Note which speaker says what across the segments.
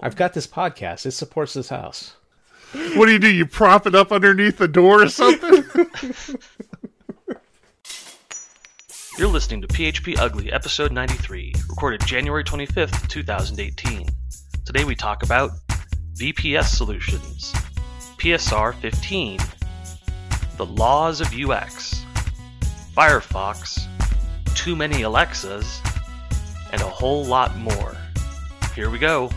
Speaker 1: I've got this podcast. It supports this house.
Speaker 2: What do you do? You prop it up underneath the door or something?
Speaker 3: You're listening to PHP Ugly, episode 93, recorded January 25th, 2018. Today we talk about VPS solutions, PSR 15, the laws of UX, Firefox, too many Alexas, and a whole lot more. Here we go.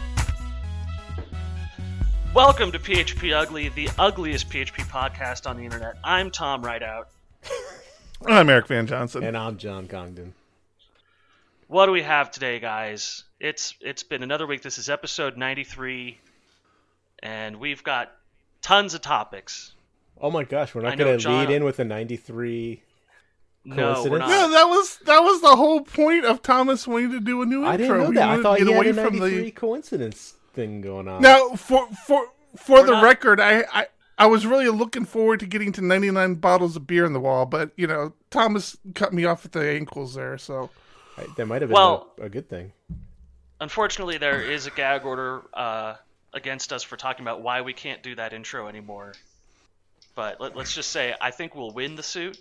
Speaker 3: Welcome to PHP Ugly, the ugliest PHP podcast on the internet. I'm Tom Rideout.
Speaker 2: I'm Eric Van Johnson.
Speaker 1: And I'm John Congdon.
Speaker 3: What do we have today, guys? It's it's been another week. This is episode 93, and we've got tons of topics.
Speaker 1: Oh my gosh, we're not going to
Speaker 3: John-
Speaker 1: lead in with a 93.
Speaker 3: No, we're
Speaker 1: Coincidence?
Speaker 3: not.
Speaker 2: no, that was that was the whole point of Thomas wanting to do a new
Speaker 1: I
Speaker 2: intro.
Speaker 1: didn't know
Speaker 2: We
Speaker 1: that. I thought
Speaker 2: to
Speaker 1: he
Speaker 2: get
Speaker 1: had
Speaker 2: away
Speaker 1: a
Speaker 2: from
Speaker 1: 93
Speaker 2: the.
Speaker 1: coincidence thing going on.
Speaker 2: Now, for for for
Speaker 3: We're
Speaker 2: the
Speaker 3: not-
Speaker 2: record, I, I I was really looking forward to getting to 99 bottles of beer in the wall, but you know, Thomas cut me off at the ankles there. So
Speaker 1: I- that might have been
Speaker 3: Well-
Speaker 1: a, a good thing.
Speaker 3: Unfortunately, there is a gag order uh, against us for talking about why we can't do that intro anymore. But let, let's just say, I think we'll win the suit.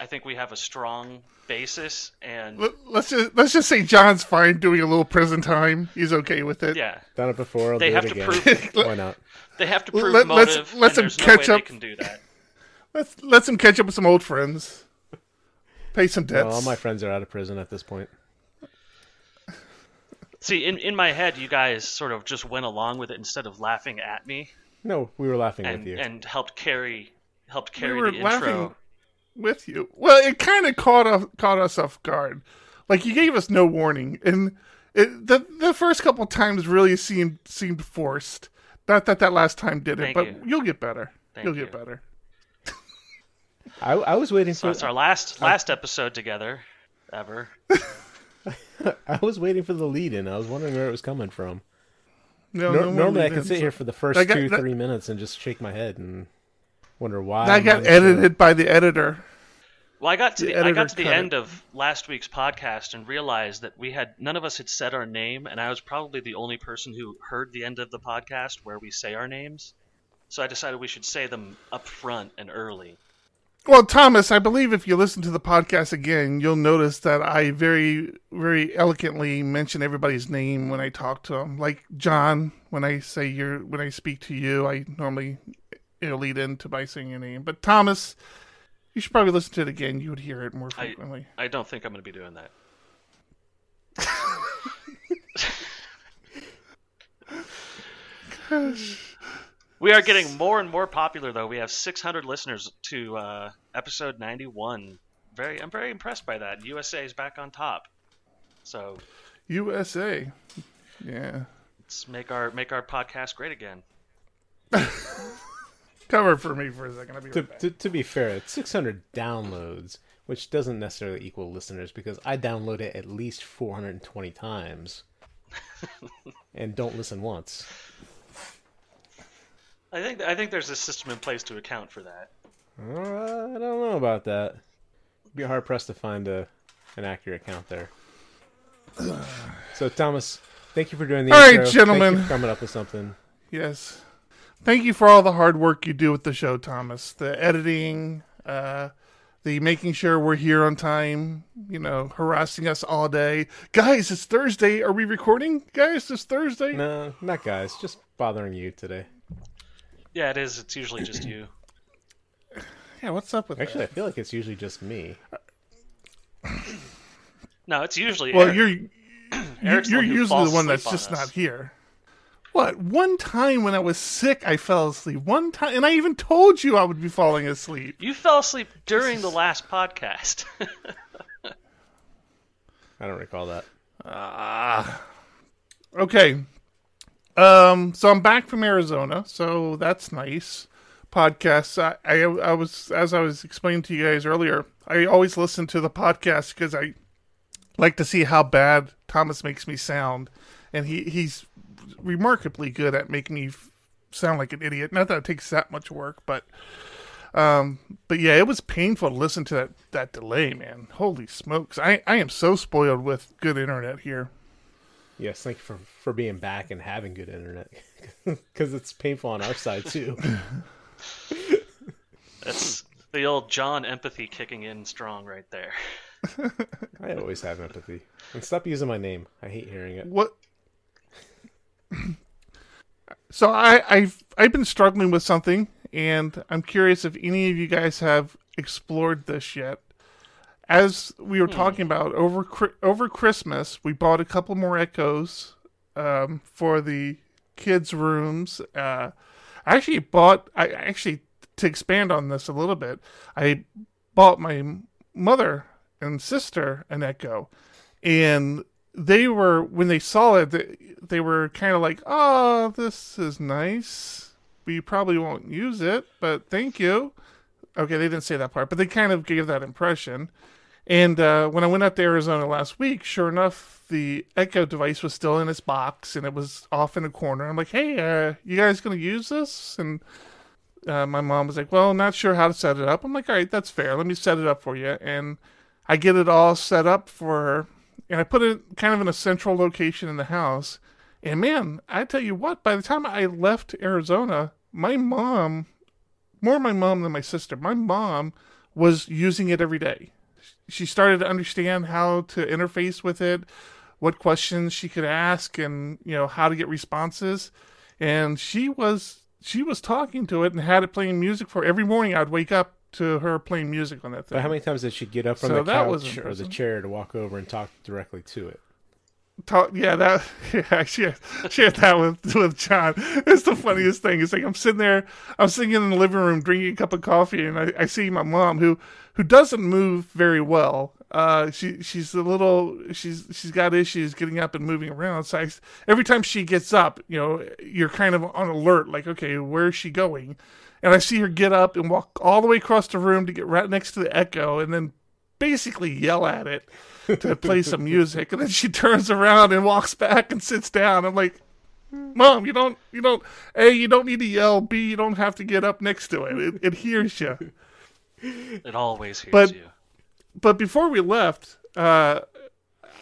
Speaker 3: I think we have a strong basis, and
Speaker 2: let, let's just let's just say John's fine doing a little prison time. He's okay with it.
Speaker 3: yeah,
Speaker 1: Done it before. I'll
Speaker 3: They
Speaker 1: do
Speaker 3: have
Speaker 1: it
Speaker 3: to
Speaker 1: again.
Speaker 3: prove-
Speaker 1: Why not?
Speaker 3: they have to prove
Speaker 2: Let- let's-
Speaker 3: motive,
Speaker 2: let's
Speaker 3: and
Speaker 2: him
Speaker 3: there's no
Speaker 2: catch
Speaker 3: way
Speaker 2: up.
Speaker 3: they can do that.
Speaker 2: Let's let's him catch up with some old friends. Pay some debts.
Speaker 1: Well, all my friends are out of prison at this point.
Speaker 3: See, in, in my head, you guys sort of just went along with it instead of laughing at me,
Speaker 1: No, we were laughing
Speaker 3: and
Speaker 1: with you.
Speaker 3: and helped carry helped
Speaker 2: we
Speaker 3: carry
Speaker 2: were
Speaker 3: the
Speaker 2: laughing
Speaker 3: intro.
Speaker 2: With you. Well, it kind of caught us caught us off guard. Like you gave us no warning, and it, the the first couple times really seemed seemed forced. Not that that last time did it,
Speaker 3: Thank
Speaker 2: but
Speaker 3: you.
Speaker 2: you'll get better.
Speaker 3: Thank
Speaker 2: you'll
Speaker 3: you.
Speaker 2: get better.
Speaker 1: I, I was waiting
Speaker 3: So
Speaker 1: for
Speaker 3: it's our last last episode together ever.
Speaker 1: I was waiting for the lead in. I was wondering where it was coming from.
Speaker 2: No,
Speaker 1: Nor-
Speaker 2: no
Speaker 1: normally, I can sit here for the first
Speaker 2: got-
Speaker 1: two,
Speaker 2: that-
Speaker 1: three minutes and just shake my head and wonder why.
Speaker 2: That
Speaker 1: I'm
Speaker 2: got
Speaker 1: on the
Speaker 2: edited by the editor.
Speaker 3: Well, I got to
Speaker 2: The
Speaker 3: the, I got to the
Speaker 2: cut it.
Speaker 3: end of last week's podcast and realized that we had none of us had said our name, and I was probably the only person who heard the end of the podcast where we say our names. So I decided we should say them up front and early.
Speaker 2: Well, Thomas, I believe if you listen to the podcast again, you'll notice that I very, very eloquently mention everybody's name when I talk to them. Like John, when I say your, when I speak to you, I normally know, lead into by singing your name. But Thomas, you should probably listen to it again. You would hear it more frequently.
Speaker 3: I don't think I'm going to be doing that. we are getting more and more popular, though. We have 600 listeners to uh, episode 91. Very, I'm very impressed by that. USA is back on top. So
Speaker 2: USA, yeah,
Speaker 3: let's make our make our podcast great again.
Speaker 2: cover for me for a second. I'll be
Speaker 1: To,
Speaker 2: right back.
Speaker 1: to, to be fair, it's 600 downloads, which doesn't necessarily equal listeners because I download it at least 420 times and don't listen once.
Speaker 3: I think I think there's a system in place to account for that.
Speaker 1: Uh, I don't know about that. Be hard pressed to find a an accurate count there. So Thomas, thank you for doing the
Speaker 2: All right,
Speaker 1: intro. Thank
Speaker 2: gentlemen.
Speaker 1: you for coming up with something.
Speaker 2: Yes. Thank you for all the hard work you do with the show, Thomas. The editing, uh, the making sure we're here on time, you know, harassing us all day. Guys, it's Thursday. Are we recording? Guys, it's Thursday.
Speaker 1: No, not guys, just bothering you today.
Speaker 3: Yeah, it is. It's usually just you.
Speaker 2: Yeah, what's up with
Speaker 1: Actually, I feel like it's usually just me.
Speaker 3: No, it's usually
Speaker 2: Well,
Speaker 3: Eric.
Speaker 2: you're you-
Speaker 3: Eric's the
Speaker 2: you're usually the one that's
Speaker 3: on
Speaker 2: just
Speaker 3: us.
Speaker 2: not here. What? One time when I was sick, I fell asleep. One time, and I even told you I would be falling asleep.
Speaker 3: You fell asleep during the last podcast.
Speaker 1: I don't recall that.
Speaker 2: Ah. Okay. Um. So I'm back from Arizona. So that's nice. Podcasts. I, I I was as I was explaining to you guys earlier. I always listen to the podcast because I like to see how bad Thomas makes me sound, and he he's remarkably good at making me f- sound like an idiot. Not that it takes that much work, but um, but yeah, it was painful to listen to that that delay, man. Holy smokes! I I am so spoiled with good internet here.
Speaker 1: Yes, thank you for for being back and having good internet, because it's painful on our side too.
Speaker 3: That's the old John empathy kicking in strong right there.
Speaker 1: I always have empathy. And stop using my name. I hate hearing it.
Speaker 2: What? So I, I've I've been struggling with something, and I'm curious if any of you guys have explored this yet. As we were talking about over over Christmas, we bought a couple more Echoes um, for the kids' rooms. Uh, I actually bought. I actually to expand on this a little bit. I bought my mother and sister an Echo, and they were when they saw it, they, they were kind of like, "Oh, this is nice. We probably won't use it, but thank you." Okay, they didn't say that part, but they kind of gave that impression. And uh, when I went up to Arizona last week, sure enough, the Echo device was still in its box and it was off in a corner. I'm like, "Hey, uh, you guys gonna use this?" And uh, my mom was like, "Well, not sure how to set it up." I'm like, "All right, that's fair. Let me set it up for you." And I get it all set up for her, and I put it kind of in a central location in the house. And man, I tell you what, by the time I left Arizona, my mom, more my mom than my sister, my mom was using it every day. She started to understand how to interface with it, what questions she could ask, and you know how to get responses. And she was she was talking to it and had it playing music for every morning. I'd wake up to her playing music on that thing.
Speaker 1: But how many times did she get up from
Speaker 2: So
Speaker 1: the couch or the chair to walk over and talk directly to it?
Speaker 2: talk, yeah, that yeah, she had that with with John. It's the funniest thing. It's like I'm sitting there, I'm sitting in the living room drinking a cup of coffee, and I, I see my mom who who doesn't move very well. Uh, she she's a little she's she's got issues getting up and moving around. So I, every time she gets up, you know, you're kind of on alert, like okay, where is she going? And I see her get up and walk all the way across the room to get right next to the Echo, and then basically yell at it to play some music. And then she turns around and walks back and sits down. I'm like mom you don't you don't a you don't need to yell. B you don't have to get up next to it. It, it hears you
Speaker 3: It always hears
Speaker 2: But-
Speaker 3: you.
Speaker 2: but before we left uh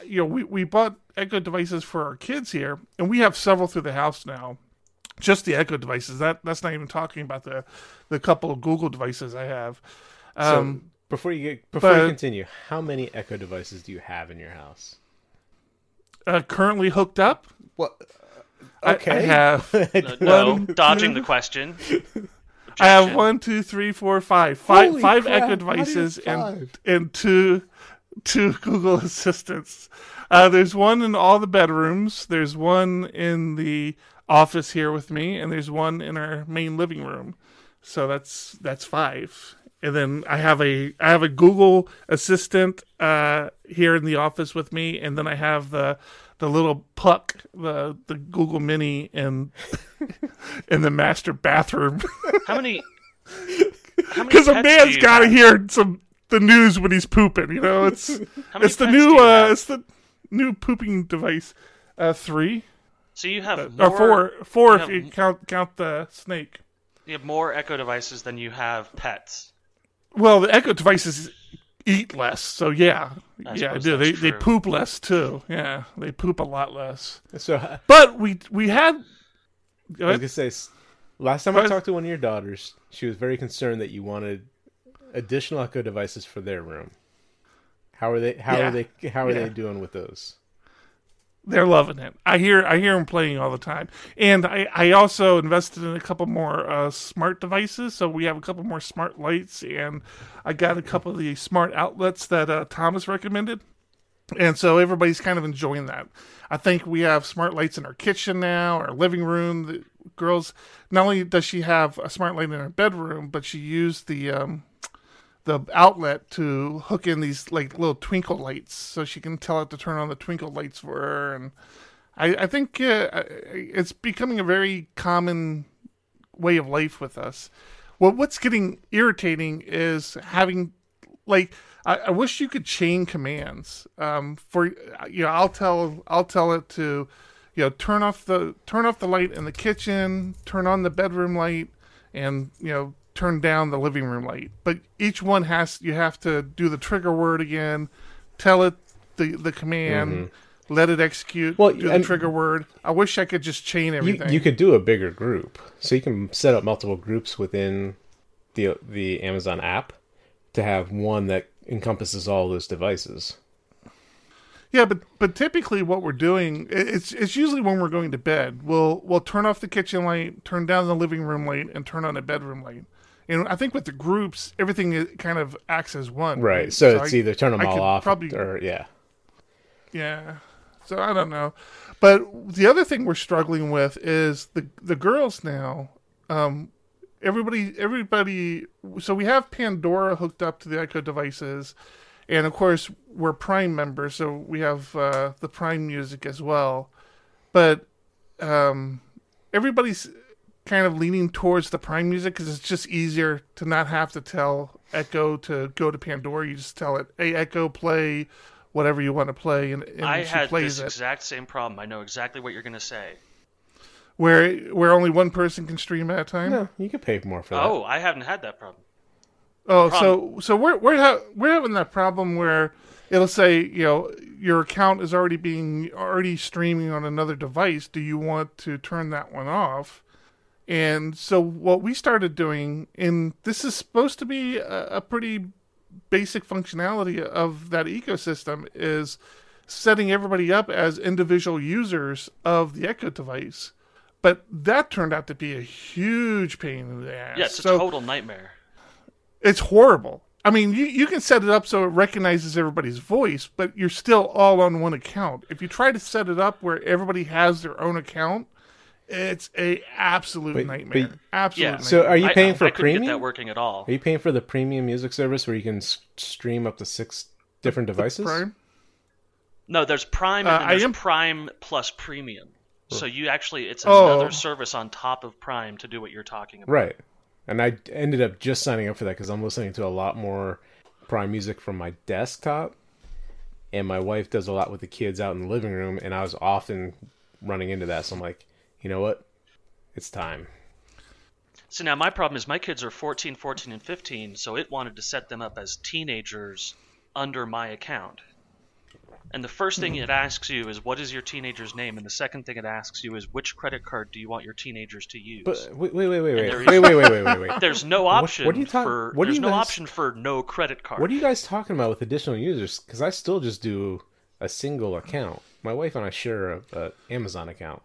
Speaker 2: you know we, we bought echo devices for our kids here and we have several through the house now just the echo devices that that's not even talking about the the couple of google devices i have
Speaker 1: So
Speaker 2: um
Speaker 1: before you get before you continue, how many Echo devices do you have in your house?
Speaker 2: uh, currently hooked up
Speaker 1: What?
Speaker 2: I-
Speaker 1: Okay.
Speaker 2: I, have
Speaker 3: Uh, no,
Speaker 2: One,
Speaker 3: dodging the question.
Speaker 2: I have
Speaker 3: Objection.
Speaker 2: one, two, three, four, five, five,
Speaker 1: Holy
Speaker 2: five
Speaker 1: crap,
Speaker 2: Echo
Speaker 1: how do
Speaker 2: devices and and two two Google Assistants. Uh, there's one in all the bedrooms. There's one in the office here with me, and there's one in our main living room. So that's that's five. And then I have a I have a Google Assistant uh, here in the office with me, and then I have the the little puck, the the Google Mini, in in the master bathroom.
Speaker 3: How many? How many
Speaker 2: Because a man's got to hear some the news when he's pooping. You know, it's it's the new uh, it's the new pooping device. Uh, three
Speaker 3: So you have
Speaker 2: or
Speaker 3: more,
Speaker 2: four, four
Speaker 3: you
Speaker 2: if
Speaker 3: have-
Speaker 2: you count count the snake.
Speaker 3: You have more Echo devices than you have pets.
Speaker 2: Well, the Echo devices eat less, so yeah,
Speaker 3: I
Speaker 2: yeah, I do. They
Speaker 3: that's
Speaker 2: they poop less too. Yeah, they poop a lot less.
Speaker 1: So I
Speaker 2: But we we had. Go
Speaker 1: was gonna say, last time
Speaker 2: Go
Speaker 1: I talked to one of your daughters, she was very concerned that you wanted additional Echo devices for their room. How are they? How
Speaker 2: Yeah.
Speaker 1: are they? How are
Speaker 2: Yeah.
Speaker 1: they doing with those?
Speaker 2: They're loving it. I hear I hear them playing all the time, and I, I also invested in a couple more uh, smart devices. So we have a couple more smart lights, and I got a couple of the smart outlets that uh, Thomas recommended, and so everybody's kind of enjoying that. I think we have smart lights in our kitchen now, our living room. The girls not only does she have a smart light in her bedroom, but she used the um, the outlet to hook in these like little twinkle lights, so she can tell it to turn on the twinkle lights for her. And I, I think uh, it's becoming a very common way of life with us. Well, what's getting irritating is having like I, wish you could chain commands. Um, for you know, I'll tell I'll tell it to you know turn off the turn off the light in the kitchen, turn on the bedroom light, and you know turn down the living room light. But each one has you have to do the trigger word again, tell it the the command, mm-hmm. let it execute,
Speaker 1: Well,
Speaker 2: do the trigger word. I wish I could just chain everything.
Speaker 1: you could do a bigger group, so you can set up multiple groups within the the Amazon app to have one that encompasses all those devices.
Speaker 2: Yeah, but but typically what we're doing it's it's usually when we're going to bed. We'll we'll turn off the kitchen light, turn down the living room light, and turn on the bedroom light. And I think with the groups, everything kind of acts as one.
Speaker 1: Right. So, it's
Speaker 2: I-
Speaker 1: either turn them
Speaker 2: I
Speaker 1: all off
Speaker 2: probably-
Speaker 1: or yeah.
Speaker 2: Yeah. So I don't know. But the other thing we're struggling with is the the girls now. Um, everybody, everybody. So we have Pandora hooked up to the Echo devices, and of course we're Prime members, so we have uh, the Prime music as well. But um, everybody's kind of leaning towards the Prime music because it's just easier to not have to tell Echo to go to Pandora. You just tell it, "Hey, Echo, play." Whatever you want to play, and, and
Speaker 3: I
Speaker 2: she
Speaker 3: had
Speaker 2: plays
Speaker 3: this
Speaker 2: it.
Speaker 3: exact same problem. I know exactly what you're going to say.
Speaker 2: where where only one person can stream at a time.
Speaker 1: No, you could pay more for that.
Speaker 3: Oh, I haven't had that problem.
Speaker 2: oh, so so we're we're ha- we're having that problem where it'll say you know your account is already being already streaming on another device. Do you want to turn that one off? And so what we started doing, and this is supposed to be a, a pretty basic functionality of that ecosystem, is setting everybody up as individual users of the Echo device. But that turned out to be a huge pain in the ass.
Speaker 3: Yeah, it's a
Speaker 2: So-
Speaker 3: total nightmare.
Speaker 2: it's horrible. I mean, you, you can set it up so it recognizes everybody's voice, but you're still all on one account. If you try to set it up where everybody has their own account, it's a absolute
Speaker 1: But-
Speaker 2: nightmare.
Speaker 1: but-
Speaker 2: absolute
Speaker 3: Yeah.
Speaker 2: nightmare.
Speaker 1: So are you paying
Speaker 3: I,
Speaker 1: for
Speaker 3: I couldn't get
Speaker 1: premium?
Speaker 3: that working at all.
Speaker 1: Are you paying for the premium music service where you can s- stream up to six different devices?
Speaker 2: Prime?
Speaker 3: No, there's Prime
Speaker 2: Uh,
Speaker 3: and then
Speaker 2: I am-
Speaker 3: Prime plus Premium. So you actually, it's
Speaker 2: Oh.
Speaker 3: another service on top of Prime to do what you're talking about.
Speaker 1: Right. And I ended up just signing up for that because I'm listening to a lot more Prime music from my desktop. And my wife does a lot with the kids out in the living room. And I was often running into that. So I'm like, you know what? It's time.
Speaker 3: So now my problem is my kids are 14, 14, and 15, so it wanted to set them up as teenagers under my account. And the first thing hmm. it asks you is what is your teenager's name, and the second thing it asks you is which credit card do you want your teenagers to use.
Speaker 1: But wait, wait, wait, wait, wait,
Speaker 3: is-
Speaker 1: wait, wait, wait, wait, wait, wait.
Speaker 3: there's no option
Speaker 1: what are you talk-
Speaker 3: for
Speaker 1: what
Speaker 3: there's
Speaker 1: you
Speaker 3: no
Speaker 1: guys-
Speaker 3: option for no credit card.
Speaker 1: What are you guys talking about with additional users? Because I still just do a single account. My wife and I share a, a Amazon account,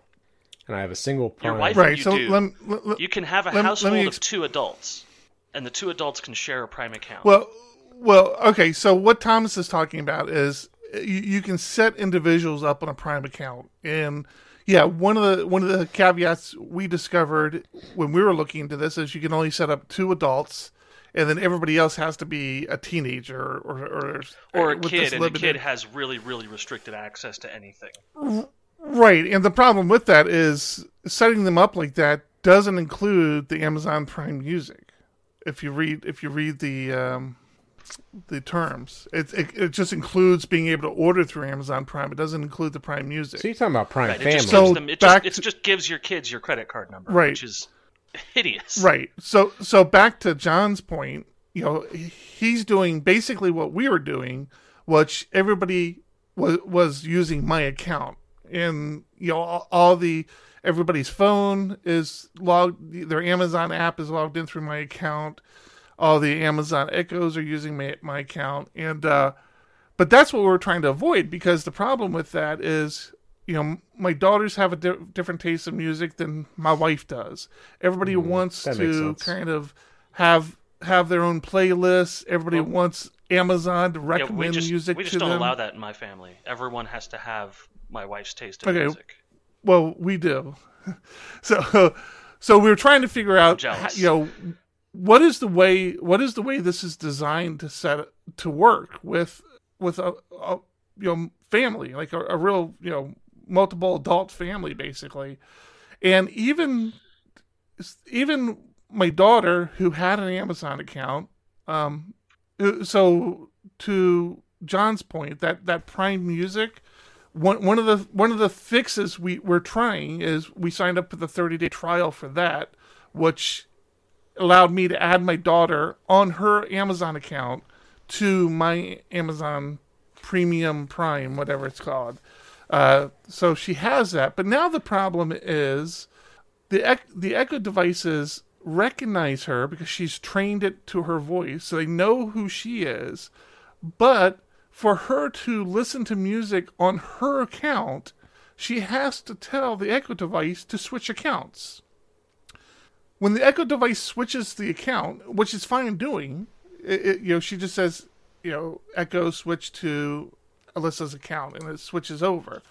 Speaker 1: and I have a single Prime.
Speaker 3: Your wife
Speaker 2: Right.
Speaker 3: you
Speaker 2: So
Speaker 3: do.
Speaker 2: let, let, let-
Speaker 3: You can have a
Speaker 2: Lem- let me
Speaker 3: household
Speaker 2: exp-
Speaker 3: of two adults, and the two adults can share a Prime account.
Speaker 2: well, well, okay. So what Thomas is talking about is uh, you, you can set individuals up on a Prime account, and yeah, one of the one of the caveats we discovered when we were looking into this is you can only set up two adults, and then everybody else has to be a teenager or or,
Speaker 3: or a kid,
Speaker 2: this
Speaker 3: and the kid has really, really restricted access to anything.
Speaker 2: Right, and the problem with that is setting them up like that doesn't include the Amazon Prime Music. If you read, if you read the um, the terms, it, it it just includes being able to order through Amazon Prime. It doesn't include the Prime Music.
Speaker 1: So you're talking about Prime
Speaker 3: Right, it
Speaker 1: Family.
Speaker 3: just
Speaker 2: So-
Speaker 3: them. It
Speaker 2: back
Speaker 3: just, it
Speaker 2: to-
Speaker 3: just gives your kids your credit card number,
Speaker 2: Right.
Speaker 3: which is hideous.
Speaker 2: Right. So so back to John's point, you know, he's doing basically what we were doing, which everybody was was using my account, and you know all, all the everybody's phone is logged, their Amazon app is logged in through my account. All the Amazon Echoes are using my my account, and uh, but that's what we're trying to avoid because the problem with that is you know my daughters have a di- different taste of music than my wife does. Everybody wants
Speaker 1: Mm, that makes
Speaker 2: to kind of have have their own playlists. Everybody wants amazon to
Speaker 3: Yeah,
Speaker 2: recommend
Speaker 3: we just
Speaker 2: music
Speaker 3: we just
Speaker 2: to
Speaker 3: don't
Speaker 2: them.
Speaker 3: allow that in my family. Everyone has to have my wife's taste in
Speaker 2: Okay.
Speaker 3: music.
Speaker 2: well we do so so we were trying to figure out you know what is the way what is the way this is designed to set to work with with a, a you know family like a, a real you know multiple adult family basically and even even my daughter who had an amazon account um uh, so to john's point that that prime music one one of the one of the fixes we we're trying is we signed up for the 30 day trial for that which allowed me to add my daughter on her Amazon account to my Amazon Premium Prime, whatever it's called. Uh, so she has that, but now the problem is the the Echo devices recognize her because she's trained it to her voice, so they know who she is. But for her to listen to music on her account, she has to tell the Echo device to switch accounts. When the Echo device switches the account, which is fine doing, it, it, you know, she just says, you know, Echo switch to Alyssa's account, and it switches over.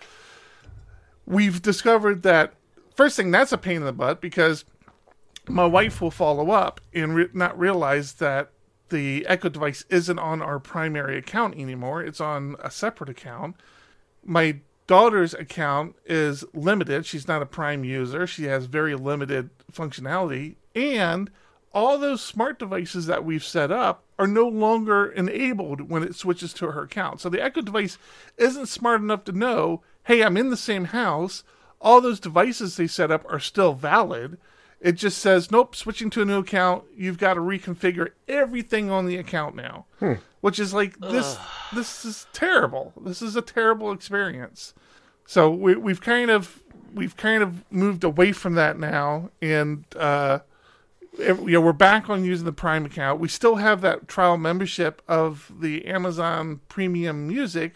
Speaker 2: We've discovered that first thing that's a pain in the butt because my wife will follow up and re- not realize that the Echo device isn't on our primary account anymore. It's on a separate account. My daughter's account is limited. She's not a Prime user. She has very limited functionality. And all those smart devices that we've set up are no longer enabled when it switches to her account. So the Echo device isn't smart enough to know, hey, I'm in the same house. All those devices they set up are still valid. It just says, nope, switching to a new account, you've got to reconfigure everything on the account now. Which is like this this is terrible. This is a terrible experience. So we we've kind of we've kind of moved away from that now and uh ev- you know, we're back on using the Prime account. We still have that trial membership of the Amazon Premium Music,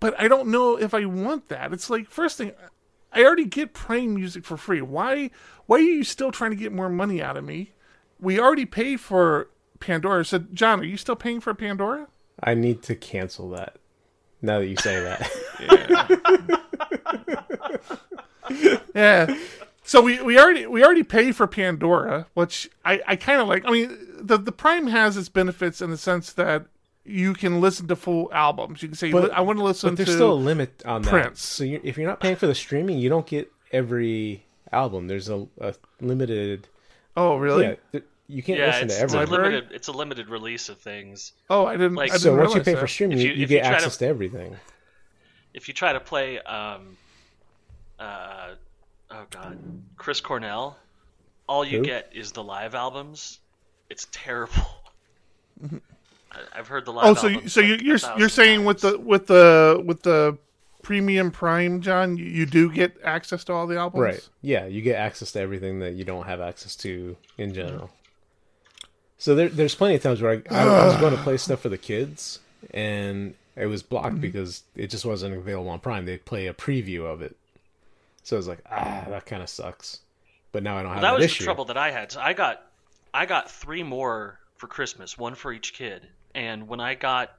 Speaker 2: but I don't know if I want that. It's like first thing, I already get Prime Music for free. Why? Why are you still trying to get more money out of me? We already pay for Pandora. So, John, are you still paying for Pandora?
Speaker 1: I need to cancel that. Now that you say that,
Speaker 2: Yeah. So we, we already we already pay for Pandora, which I, I kind of like. I mean, the the Prime has its benefits in the sense that you can listen to full albums. You can say,
Speaker 1: But-
Speaker 2: I want to listen
Speaker 1: but there's
Speaker 2: to.
Speaker 1: still a limit on that.
Speaker 2: Prince.
Speaker 1: So you if you're not paying for the streaming, you don't get every album. There's a, a limited.
Speaker 2: oh, really?
Speaker 1: Yeah, th- you can't
Speaker 3: Yeah,
Speaker 1: listen
Speaker 3: it's,
Speaker 1: to
Speaker 3: it's a
Speaker 1: everything.
Speaker 3: Limited. It's a limited release of things.
Speaker 2: Oh, I didn't.
Speaker 3: Like-
Speaker 2: I didn't
Speaker 1: So once you pay
Speaker 2: that.
Speaker 1: for streaming,
Speaker 3: If
Speaker 1: you,
Speaker 3: you-
Speaker 1: you
Speaker 3: if you
Speaker 1: get
Speaker 3: try to-
Speaker 1: access to everything.
Speaker 3: If you try to play, um, uh, oh god, Chris Cornell, all you
Speaker 1: Who?
Speaker 3: get is the live albums. It's terrible. I- I've heard the live.
Speaker 2: Oh, so you,
Speaker 3: albums
Speaker 2: so
Speaker 3: like
Speaker 2: you,
Speaker 3: a
Speaker 2: you're you're saying with the with the with the premium Prime, John, you, you do get access to all the albums,
Speaker 1: Right. Yeah, you get access to everything that you don't have access to in general. So there, there's plenty of times where I, I, I was going to play stuff for the kids, and it was blocked
Speaker 3: Mm-hmm.
Speaker 1: because it just wasn't available on Prime. They play a preview of it, so I was like, ah, that kind of sucks. But now I don't have
Speaker 3: that
Speaker 1: that,
Speaker 3: was
Speaker 1: issue.
Speaker 3: the trouble that I had. So I got, I got three more for Christmas, one for each kid. And when I got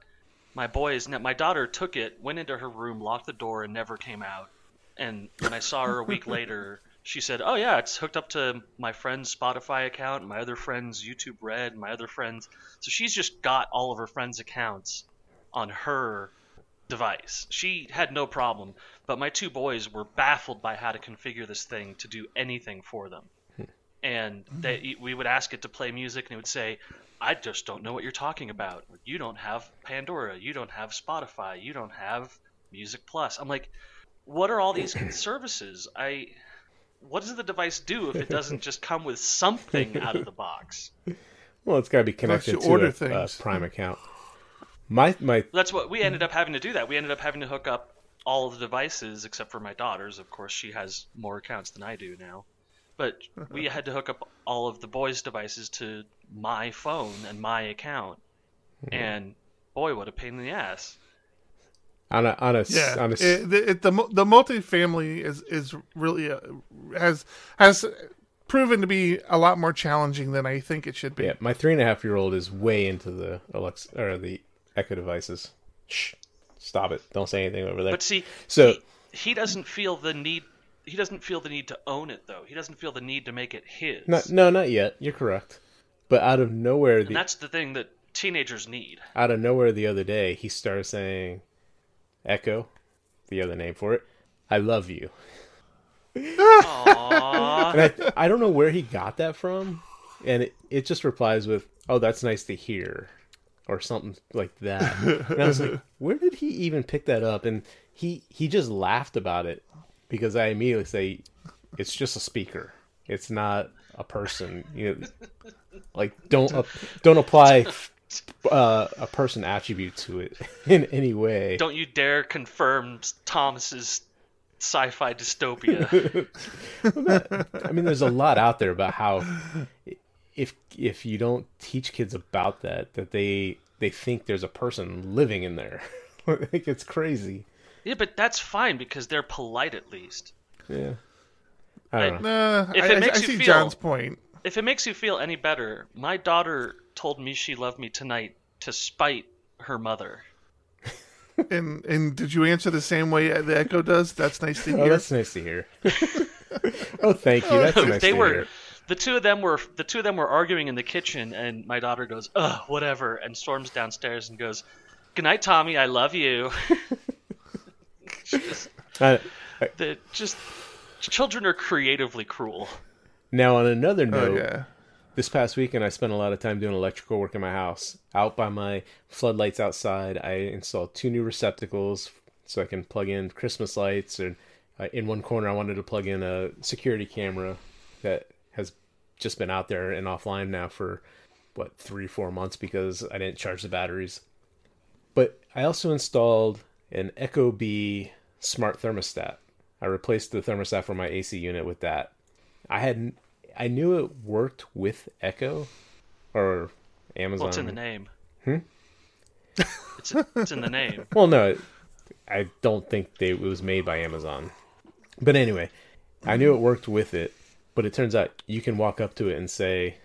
Speaker 3: my boys, my daughter took it, went into her room, locked the door, and never came out. And when I saw her a week later, she said, "Oh yeah, it's hooked up to my friend's Spotify account, my other friend's YouTube Red, my other friends." So she's just got all of her friends' accounts on her device. She had no problem, but my two boys were baffled by how to configure this thing to do anything for them. And mm-hmm. they, we would ask it to play music, and it would say, "I just don't know what you're talking about. You don't have Pandora. You don't have Spotify. You don't have Music Plus." I'm like, "What are all these services? I, what does the device do if it doesn't just come with something out of the box?"
Speaker 1: Well, it's got to be connected to
Speaker 2: order
Speaker 1: a, a. Prime account. My my
Speaker 3: That's what we ended up having to do. That we ended up having to hook up all of the devices except for my daughter's. Of course, she has more accounts than I do now. But we had to hook up all of the boys' devices to my phone and my account. And boy, what a pain in the ass!
Speaker 1: on a on a s-
Speaker 2: Yeah,
Speaker 1: on a s-
Speaker 2: it, the, it, the mu- the multifamily is is really uh has has proven to be a lot more challenging than I think it should be.
Speaker 1: yeah. My three and a half year old is way into the Alexa or the Echo devices. Shh, stop it! Don't say anything over there.
Speaker 3: But see,
Speaker 1: So-
Speaker 3: he, he doesn't feel the need. He doesn't feel the need to own it, though. He doesn't feel the need to make it his.
Speaker 1: No, no, not yet. You're correct. But out of nowhere,
Speaker 3: and
Speaker 1: the
Speaker 3: that's the thing that teenagers need.
Speaker 1: out of nowhere, the other day, he started saying, "Echo," the other name for it. I love you.
Speaker 3: Aww.
Speaker 1: And I, I don't know where he got that from, and it, it just replies with, "Oh, that's nice to hear," or something like that. And I was like, "Where did he even pick that up?" And he he just laughed about it because I immediately say, "It's just a speaker. It's not a person." You know, like don't uh, don't apply uh, a person attribute to it in any way.
Speaker 3: Don't you dare confirm Thomas's sci-fi dystopia.
Speaker 1: I mean, there's a lot out there about how if if you don't teach kids about that, that they they think there's a person living in there. Think it's crazy.
Speaker 3: Yeah, but that's fine because they're polite at least.
Speaker 1: Yeah. I don't know.
Speaker 2: Nah,
Speaker 3: If
Speaker 2: I,
Speaker 3: it
Speaker 2: I-
Speaker 3: makes
Speaker 2: I
Speaker 3: you
Speaker 2: see
Speaker 3: feel-
Speaker 2: John's point.
Speaker 3: If it makes you feel any better, my daughter told me she loved me tonight to spite her mother.
Speaker 2: And and did you answer the same way the Echo does? That's nice to hear.
Speaker 1: Oh,
Speaker 2: hear.
Speaker 1: that's nice to hear. oh, thank you. That's nice
Speaker 3: they
Speaker 1: to
Speaker 3: were
Speaker 1: hear.
Speaker 3: the two of them were the two of them were arguing in the kitchen and my daughter goes ugh whatever and storms downstairs and goes good night tommy i love you just,
Speaker 1: I, I-
Speaker 3: the, just children are creatively cruel
Speaker 1: now, on another
Speaker 2: Oh
Speaker 1: note,
Speaker 2: yeah.
Speaker 1: this past weekend I spent a lot of time doing electrical work in my house. Out by my floodlights outside, I installed two new receptacles so I can plug in Christmas lights. And uh, in one corner, I wanted to plug in a security camera that has just been out there and offline now for what three, four months because I didn't charge the batteries. But I also installed an ecobee smart thermostat. I replaced the thermostat for my AC unit with that. I had I knew it worked with Echo or Amazon.
Speaker 3: well it's in the name hmm? it's, it's in the name
Speaker 1: Well, no, I don't think they, it was made by Amazon. But anyway, I knew it worked with it, but it turns out you can walk up to it and say,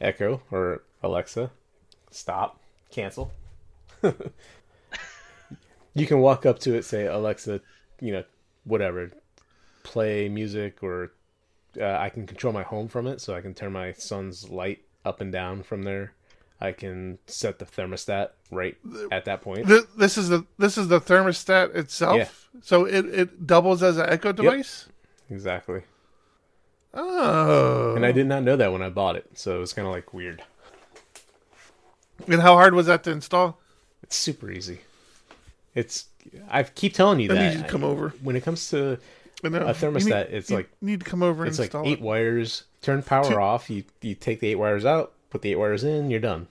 Speaker 1: Echo or Alexa, stop, cancel. you can walk up to it, say, Alexa, you know, whatever, play music, or uh, I can control my home from it, so I can turn my son's light up and down from there. I can set the thermostat right at that point.
Speaker 2: Th- this is the this is the thermostat itself.
Speaker 1: Yeah.
Speaker 2: So it, it doubles as an Echo device.
Speaker 1: Exactly.
Speaker 2: Oh.
Speaker 1: And I did not know that when I bought it, so it was kind of like weird.
Speaker 2: And how hard was that to install?
Speaker 1: It's super easy. It's I keep telling you
Speaker 2: I
Speaker 1: that
Speaker 2: need you to come over.
Speaker 1: when it comes to A thermostat,
Speaker 2: You need,
Speaker 1: it's
Speaker 2: you
Speaker 1: like-
Speaker 2: need to come over
Speaker 1: it's
Speaker 2: and
Speaker 1: like
Speaker 2: install
Speaker 1: eight
Speaker 2: it.
Speaker 1: wires. Turn power
Speaker 2: Two-
Speaker 1: off. You you take the eight wires out, put the eight wires in. You're done.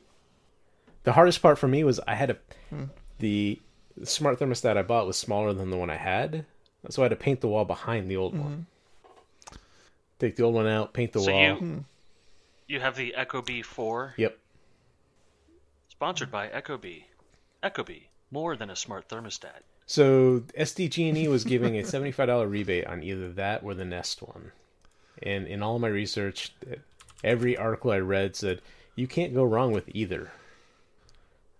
Speaker 1: The hardest part for me was I had to
Speaker 2: Hmm.
Speaker 1: the smart thermostat I bought was smaller than the one I had, so I had to paint the wall behind the old
Speaker 2: Mm-hmm.
Speaker 1: one. Take the old one out, paint the
Speaker 3: so
Speaker 1: wall.
Speaker 3: you you have the ecobee4
Speaker 1: Yep.
Speaker 3: sponsored by ecobee echo b more than a smart thermostat
Speaker 1: So SDG&E E was giving a seventy-five dollar rebate on either that or the Nest one, and in all my research, every article I read said you can't go wrong with either.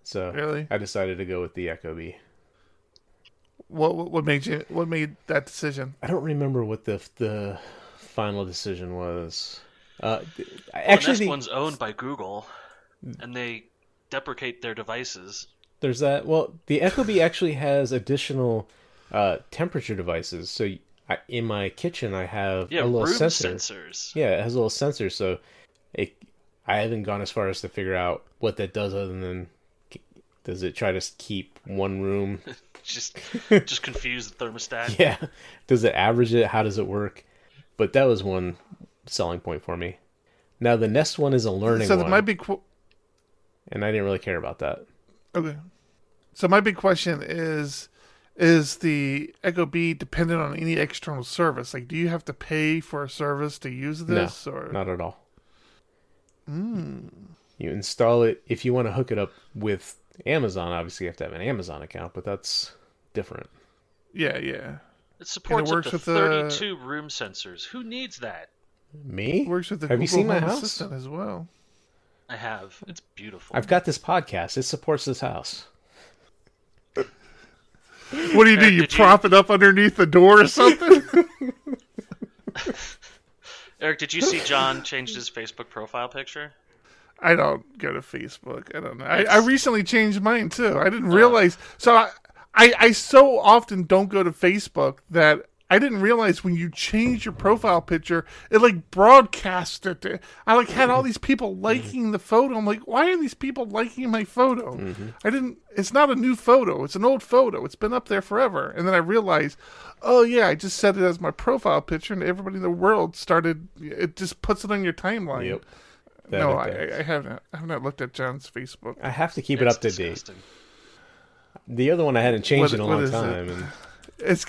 Speaker 1: So
Speaker 2: Really?
Speaker 1: I decided to go with the ecobee.
Speaker 2: What what what made you what made that decision?
Speaker 1: I don't remember what the the final decision was. Uh, th-
Speaker 3: Well,
Speaker 1: actually,
Speaker 3: the Nest
Speaker 1: the-
Speaker 3: one's owned by Google, and they deprecate their devices.
Speaker 1: There's that. Well, the ecobee actually has additional uh, temperature devices. So I, in my kitchen, I have
Speaker 3: Yeah,
Speaker 1: a little
Speaker 3: room
Speaker 1: sensor.
Speaker 3: sensors.
Speaker 1: Yeah, it has a little sensor, so it. I haven't gone as far as to figure out what that does, other than does it try to keep one room?
Speaker 3: Just just confuse the thermostat.
Speaker 1: yeah, does it average it? How does it work? But that was one selling point for me. Now the Nest one is a learning
Speaker 2: So
Speaker 1: one,
Speaker 2: might be. qu-
Speaker 1: and I didn't really care about that.
Speaker 2: okay. So my big question is is the ecobee dependent on any external service? Like do you have to pay for a service to use this
Speaker 1: no,
Speaker 2: or
Speaker 1: not at all.
Speaker 2: Hmm.
Speaker 1: You install it if you want to hook it up with Amazon. Obviously, you have to have an Amazon account, but that's different.
Speaker 2: Yeah, yeah.
Speaker 3: It supports
Speaker 2: works
Speaker 3: up to
Speaker 2: with the-
Speaker 3: 32 room sensors. Who needs that?
Speaker 1: Me?
Speaker 2: It works with the
Speaker 1: Have you
Speaker 2: Google
Speaker 1: seen my
Speaker 2: Home
Speaker 1: house?
Speaker 2: Assistant as well.
Speaker 3: I have. It's beautiful.
Speaker 1: I've got this podcast. It supports this house.
Speaker 2: What do you do?
Speaker 3: Eric,
Speaker 2: You
Speaker 3: did you-
Speaker 2: prop it up underneath the door or something?
Speaker 3: Eric, did you see John changed his Facebook profile picture?
Speaker 2: I don't go to Facebook. I don't know. I, I recently changed mine too. I didn't oh. realize. So I, I, I so often don't go to Facebook that I didn't realize when you change your profile picture, it like broadcast it. to- I like had all these people mm-hmm. liking the photo. I'm like, why are these people liking my photo? Mm-hmm. I didn't. It's not a new photo. It's an old photo. It's been up there forever. And then I realized, oh yeah, I just set it as my profile picture, and everybody in the world started. It just puts it on your timeline.
Speaker 1: Yep. That
Speaker 2: No. I, I haven't. I have not looked at John's Facebook.
Speaker 1: I have to keep it up to date. The other one I hadn't changed
Speaker 2: What-
Speaker 1: in a long
Speaker 2: is it?
Speaker 1: time, and
Speaker 2: It's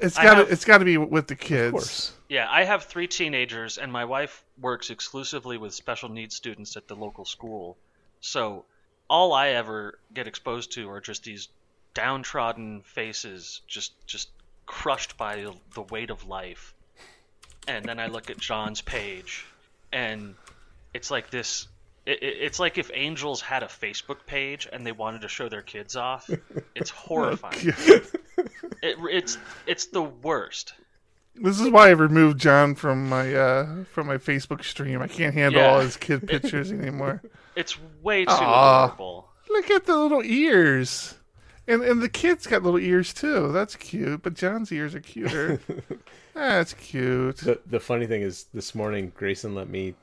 Speaker 2: It's
Speaker 3: I
Speaker 2: got to
Speaker 3: have-
Speaker 2: it's got to be with the kids.
Speaker 1: Of course.
Speaker 3: Yeah, I have three teenagers, and my wife works exclusively with special needs students at the local school. So all I ever get exposed to are just these downtrodden faces, just just crushed by the weight of life. And then I look at John's page, and it's like this. It, it- it's like if angels had a Facebook page and they wanted to show their kids off. It's horrifying. Oh, It, it's it's the worst.
Speaker 2: This is why I removed John from my uh from my Facebook stream. I can't handle
Speaker 3: Yeah.
Speaker 2: all his kid pictures anymore.
Speaker 3: It's way too
Speaker 2: Aw.
Speaker 3: adorable.
Speaker 2: Look at the little ears. And and the kid's got little ears too. That's cute. But John's ears are cuter. That's cute.
Speaker 1: The the funny thing is, this morning Grayson let me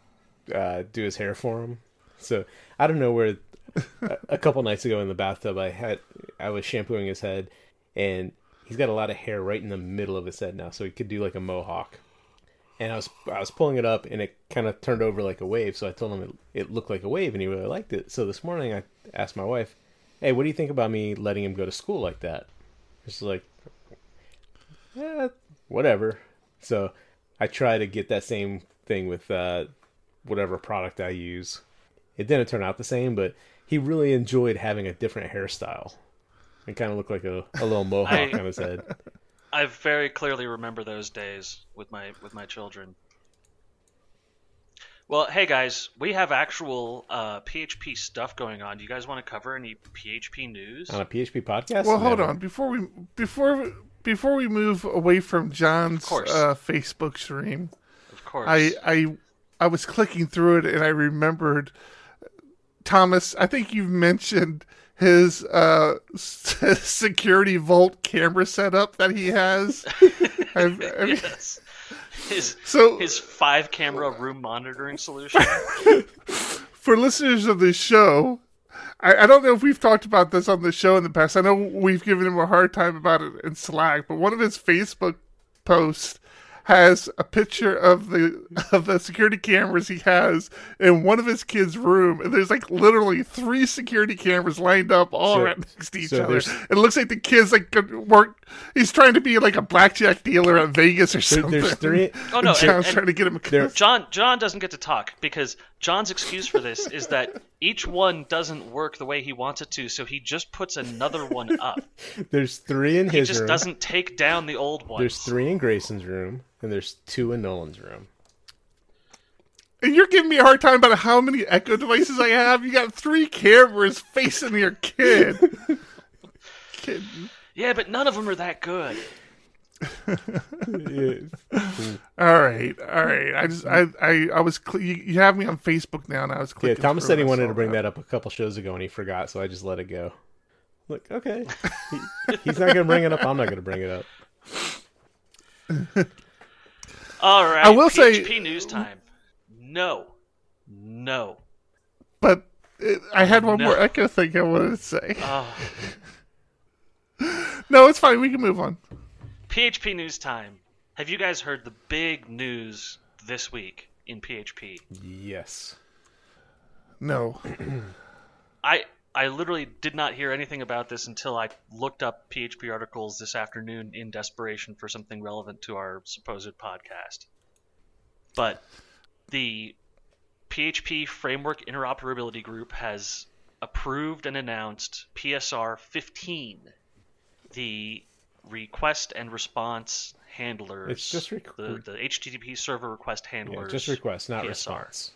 Speaker 1: uh, do his hair for him. So I don't know where. a, a couple nights ago in the bathtub, I had I was shampooing his head, and he's got a lot of hair right in the middle of his head now, so he could do like a mohawk. And I was I was pulling it up, and it kind of turned over like a wave. So I told him it, it looked like a wave, and he really liked it. So this morning I asked my wife, "Hey, what do you think about me letting him go to school like that?" She's like, eh, whatever. So I try to get that same thing with uh, whatever product I use. It didn't turn out the same, but he really enjoyed having a different hairstyle. It kind of looked like a, a little mohawk
Speaker 3: I-
Speaker 1: on his head.
Speaker 3: I very clearly remember those days with my with my children. Well, hey guys, we have actual uh, PHP stuff going on. Do you guys want to cover any PHP news?
Speaker 1: On a PHP podcast?
Speaker 2: Well, hold
Speaker 1: Never.
Speaker 2: on. Before we before before we move away from John's
Speaker 3: course.
Speaker 2: uh, Facebook stream,
Speaker 3: Of course.
Speaker 2: I I I was clicking through it and I remembered Thomas. I think you've mentioned his uh, security vault camera setup that he has. I've, I mean,
Speaker 3: yes. His
Speaker 2: so
Speaker 3: his five camera room monitoring solution.
Speaker 2: for listeners of this show, I, I don't know if we've talked about this on the show in the past. I know we've given him a hard time about it in Slack, but one of his Facebook posts has a picture of the of the security cameras he has in one of his kids' room, and there's like literally three security cameras lined up all
Speaker 1: So-
Speaker 2: right next to each
Speaker 1: so
Speaker 2: other.
Speaker 1: there's-
Speaker 2: It looks like the kids like work. He's trying to be like a blackjack dealer at Vegas or something.
Speaker 1: there's three.
Speaker 3: Oh no,
Speaker 2: And
Speaker 3: and-
Speaker 2: John's
Speaker 3: and
Speaker 2: trying to get him.
Speaker 1: There-
Speaker 3: John John doesn't get to talk because John's excuse for this is that each one doesn't work the way he wants it to, so he just puts another one up.
Speaker 1: There's three in
Speaker 3: He
Speaker 1: his room.
Speaker 3: He just doesn't take down the old ones.
Speaker 1: There's three in Grayson's room, and there's two in Nolan's room.
Speaker 2: And you're giving me a hard time about how many Echo devices I have. You got three cameras facing your kid. kid.
Speaker 3: Yeah, but none of them are that good.
Speaker 2: All right, all right. I just, I, I, I was. Cl- you, you have me on Facebook now, and I was
Speaker 1: Yeah. Thomas said he wanted to bring that up a couple shows ago, and he forgot, so I just let it go. Look, okay, he, he's not gonna bring it up. I'm not gonna bring it up.
Speaker 3: All right,
Speaker 2: I will say-
Speaker 3: PHP news time. No, no.
Speaker 2: But it, I had one
Speaker 3: No.
Speaker 2: more Echo thing I wanted to say.
Speaker 3: Oh,
Speaker 2: No, it's fine. We can move on.
Speaker 3: PHP news time. Have you guys heard the big news this week in PHP?
Speaker 1: Yes.
Speaker 2: No.
Speaker 3: I I literally did not hear anything about this until I looked up PHP articles this afternoon in desperation for something relevant to our supposed podcast. But the PHP Framework Interoperability Group has approved and announced PSR 15, the request and response handlers.
Speaker 1: It's just requ-
Speaker 3: the, the HTTP server request
Speaker 1: Yeah, just request, not
Speaker 3: PSR.
Speaker 1: response.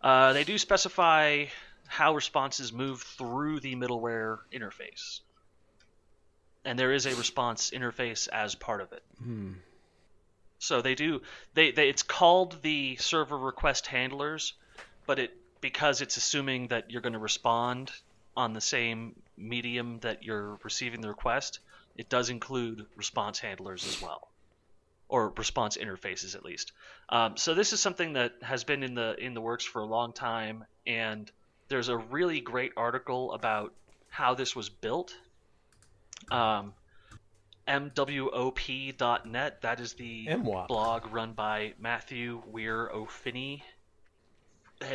Speaker 3: Uh, they do specify how responses move through the middleware interface. And there is a response interface as part of it. So they do they, they it's called the server request handlers, but it because it's assuming that you're going to respond on the same medium that you're receiving the request, it does include response handlers as well or response interfaces at least. Um, so this is something that has been in the in the works for a long time, and there's a really great article about how this was built. Um, MWOP.net. That is the
Speaker 1: MWOP.
Speaker 3: blog run by Matthew Weier O'Phinney.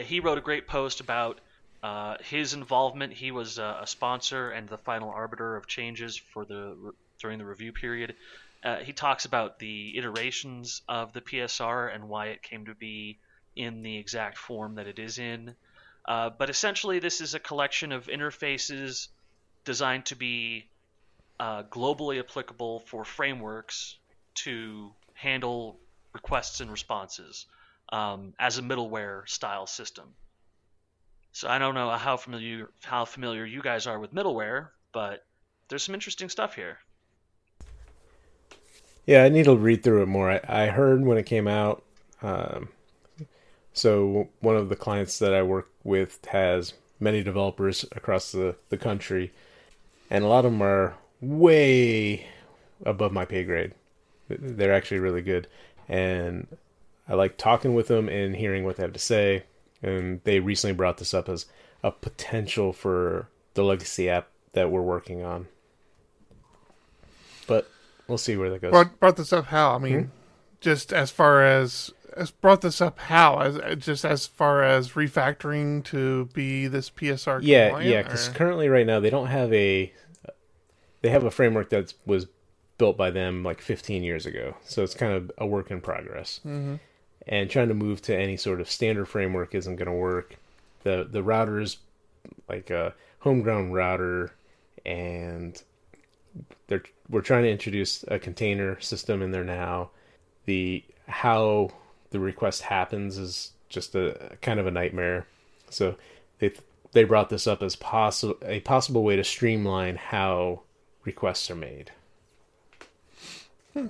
Speaker 3: He wrote a great post about uh, his involvement. He was uh, a sponsor and the final arbiter of changes for the during the review period. Uh, he talks about the iterations of the PSR and why it came to be in the exact form that it is in. Uh, but essentially, this is a collection of interfaces designed to be uh, globally applicable for frameworks to handle requests and responses um, as a middleware style system. So I don't know how familiar how familiar you guys are with middleware, but there's some interesting stuff here.
Speaker 1: Yeah, I need to read through it more. I, I heard when it came out. Um, so one of the clients that I work with has many developers across the, the country, and a lot of them are way above my pay grade. They're actually really good, and I like talking with them and hearing what they have to say. And they recently brought this up as a potential for the legacy app that we're working on. But we'll see where that goes.
Speaker 2: Brought, brought this up how? I mean, hmm? just as far as as brought this up how as just as far as refactoring to be this PSR.
Speaker 1: Yeah, yeah. Because currently, right now, they don't have a they have a framework that was built by them like 15 years ago, so it's kind of a work in progress.
Speaker 2: Mm-hmm.
Speaker 1: And trying to move to any sort of standard framework isn't going to work. the The router is like a homegrown router, and they're we're trying to introduce a container system in there now. The how the request happens is just a kind of a nightmare. So they they brought this up as possible a possible way to streamline how requests are made.
Speaker 2: Hmm.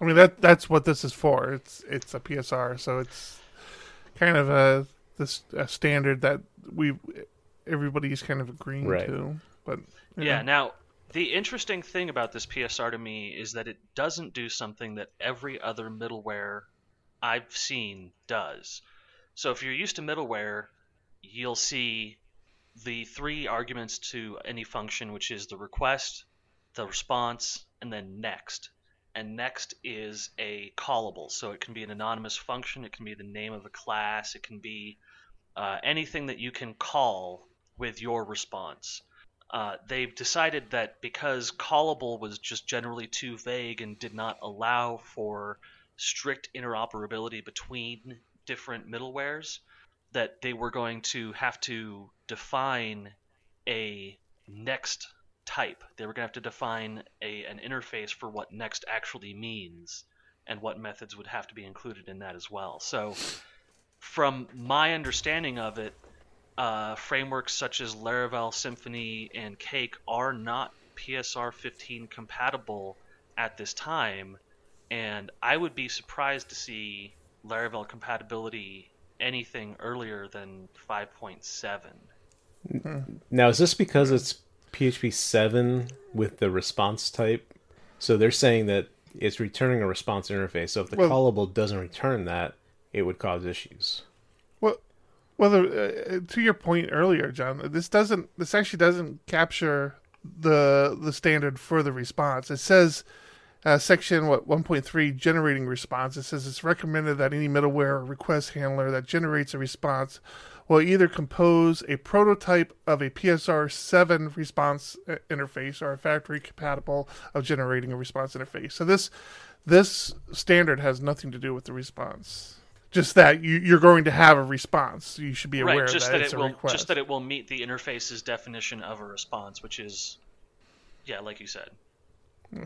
Speaker 2: I mean that that's what this is for. It's it's a PSR, so it's kind of a this a standard that we everybody's kind of agreeing right. to. But
Speaker 3: yeah, know. now the interesting thing about this PSR to me is that it doesn't do something that every other middleware I've seen does. So if you're used to middleware, you'll see the three arguments to any function, which is the request, the response, and then next. And next is a callable. So it can be an anonymous function, it can be the name of a class, it can be uh, anything that you can call with your response. Uh, they've decided that because callable was just generally too vague and did not allow for strict interoperability between different middlewares, that they were going to have to define a next type. They were going to have to define a, an interface for what next actually means and what methods would have to be included in that as well. So, from my understanding of it, uh, frameworks such as Laravel, Symfony, and Cake are not PSR 15 compatible at this time, and I would be surprised to see Laravel compatibility anything earlier than 5.7.
Speaker 1: Now, is this because it's PHP 7 with the response type? So they're saying that it's returning a response interface. So if the well, callable doesn't return that, it would cause issues.
Speaker 2: Well, uh, to your point earlier, John, this doesn't. This actually doesn't capture the the standard for the response. It says uh, section what 1.3 generating response. It says it's recommended that any middleware or request handler that generates a response will either compose a prototype of a PSR 7 response uh, interface or a factory compatible of generating a response interface. So this this standard has nothing to do with the response just that you, are going to have a response. You should be aware right,
Speaker 3: just
Speaker 2: that,
Speaker 3: that
Speaker 2: it
Speaker 3: will,
Speaker 2: request.
Speaker 3: Just that it will meet the interface's definition of a response, which is, yeah, like you said.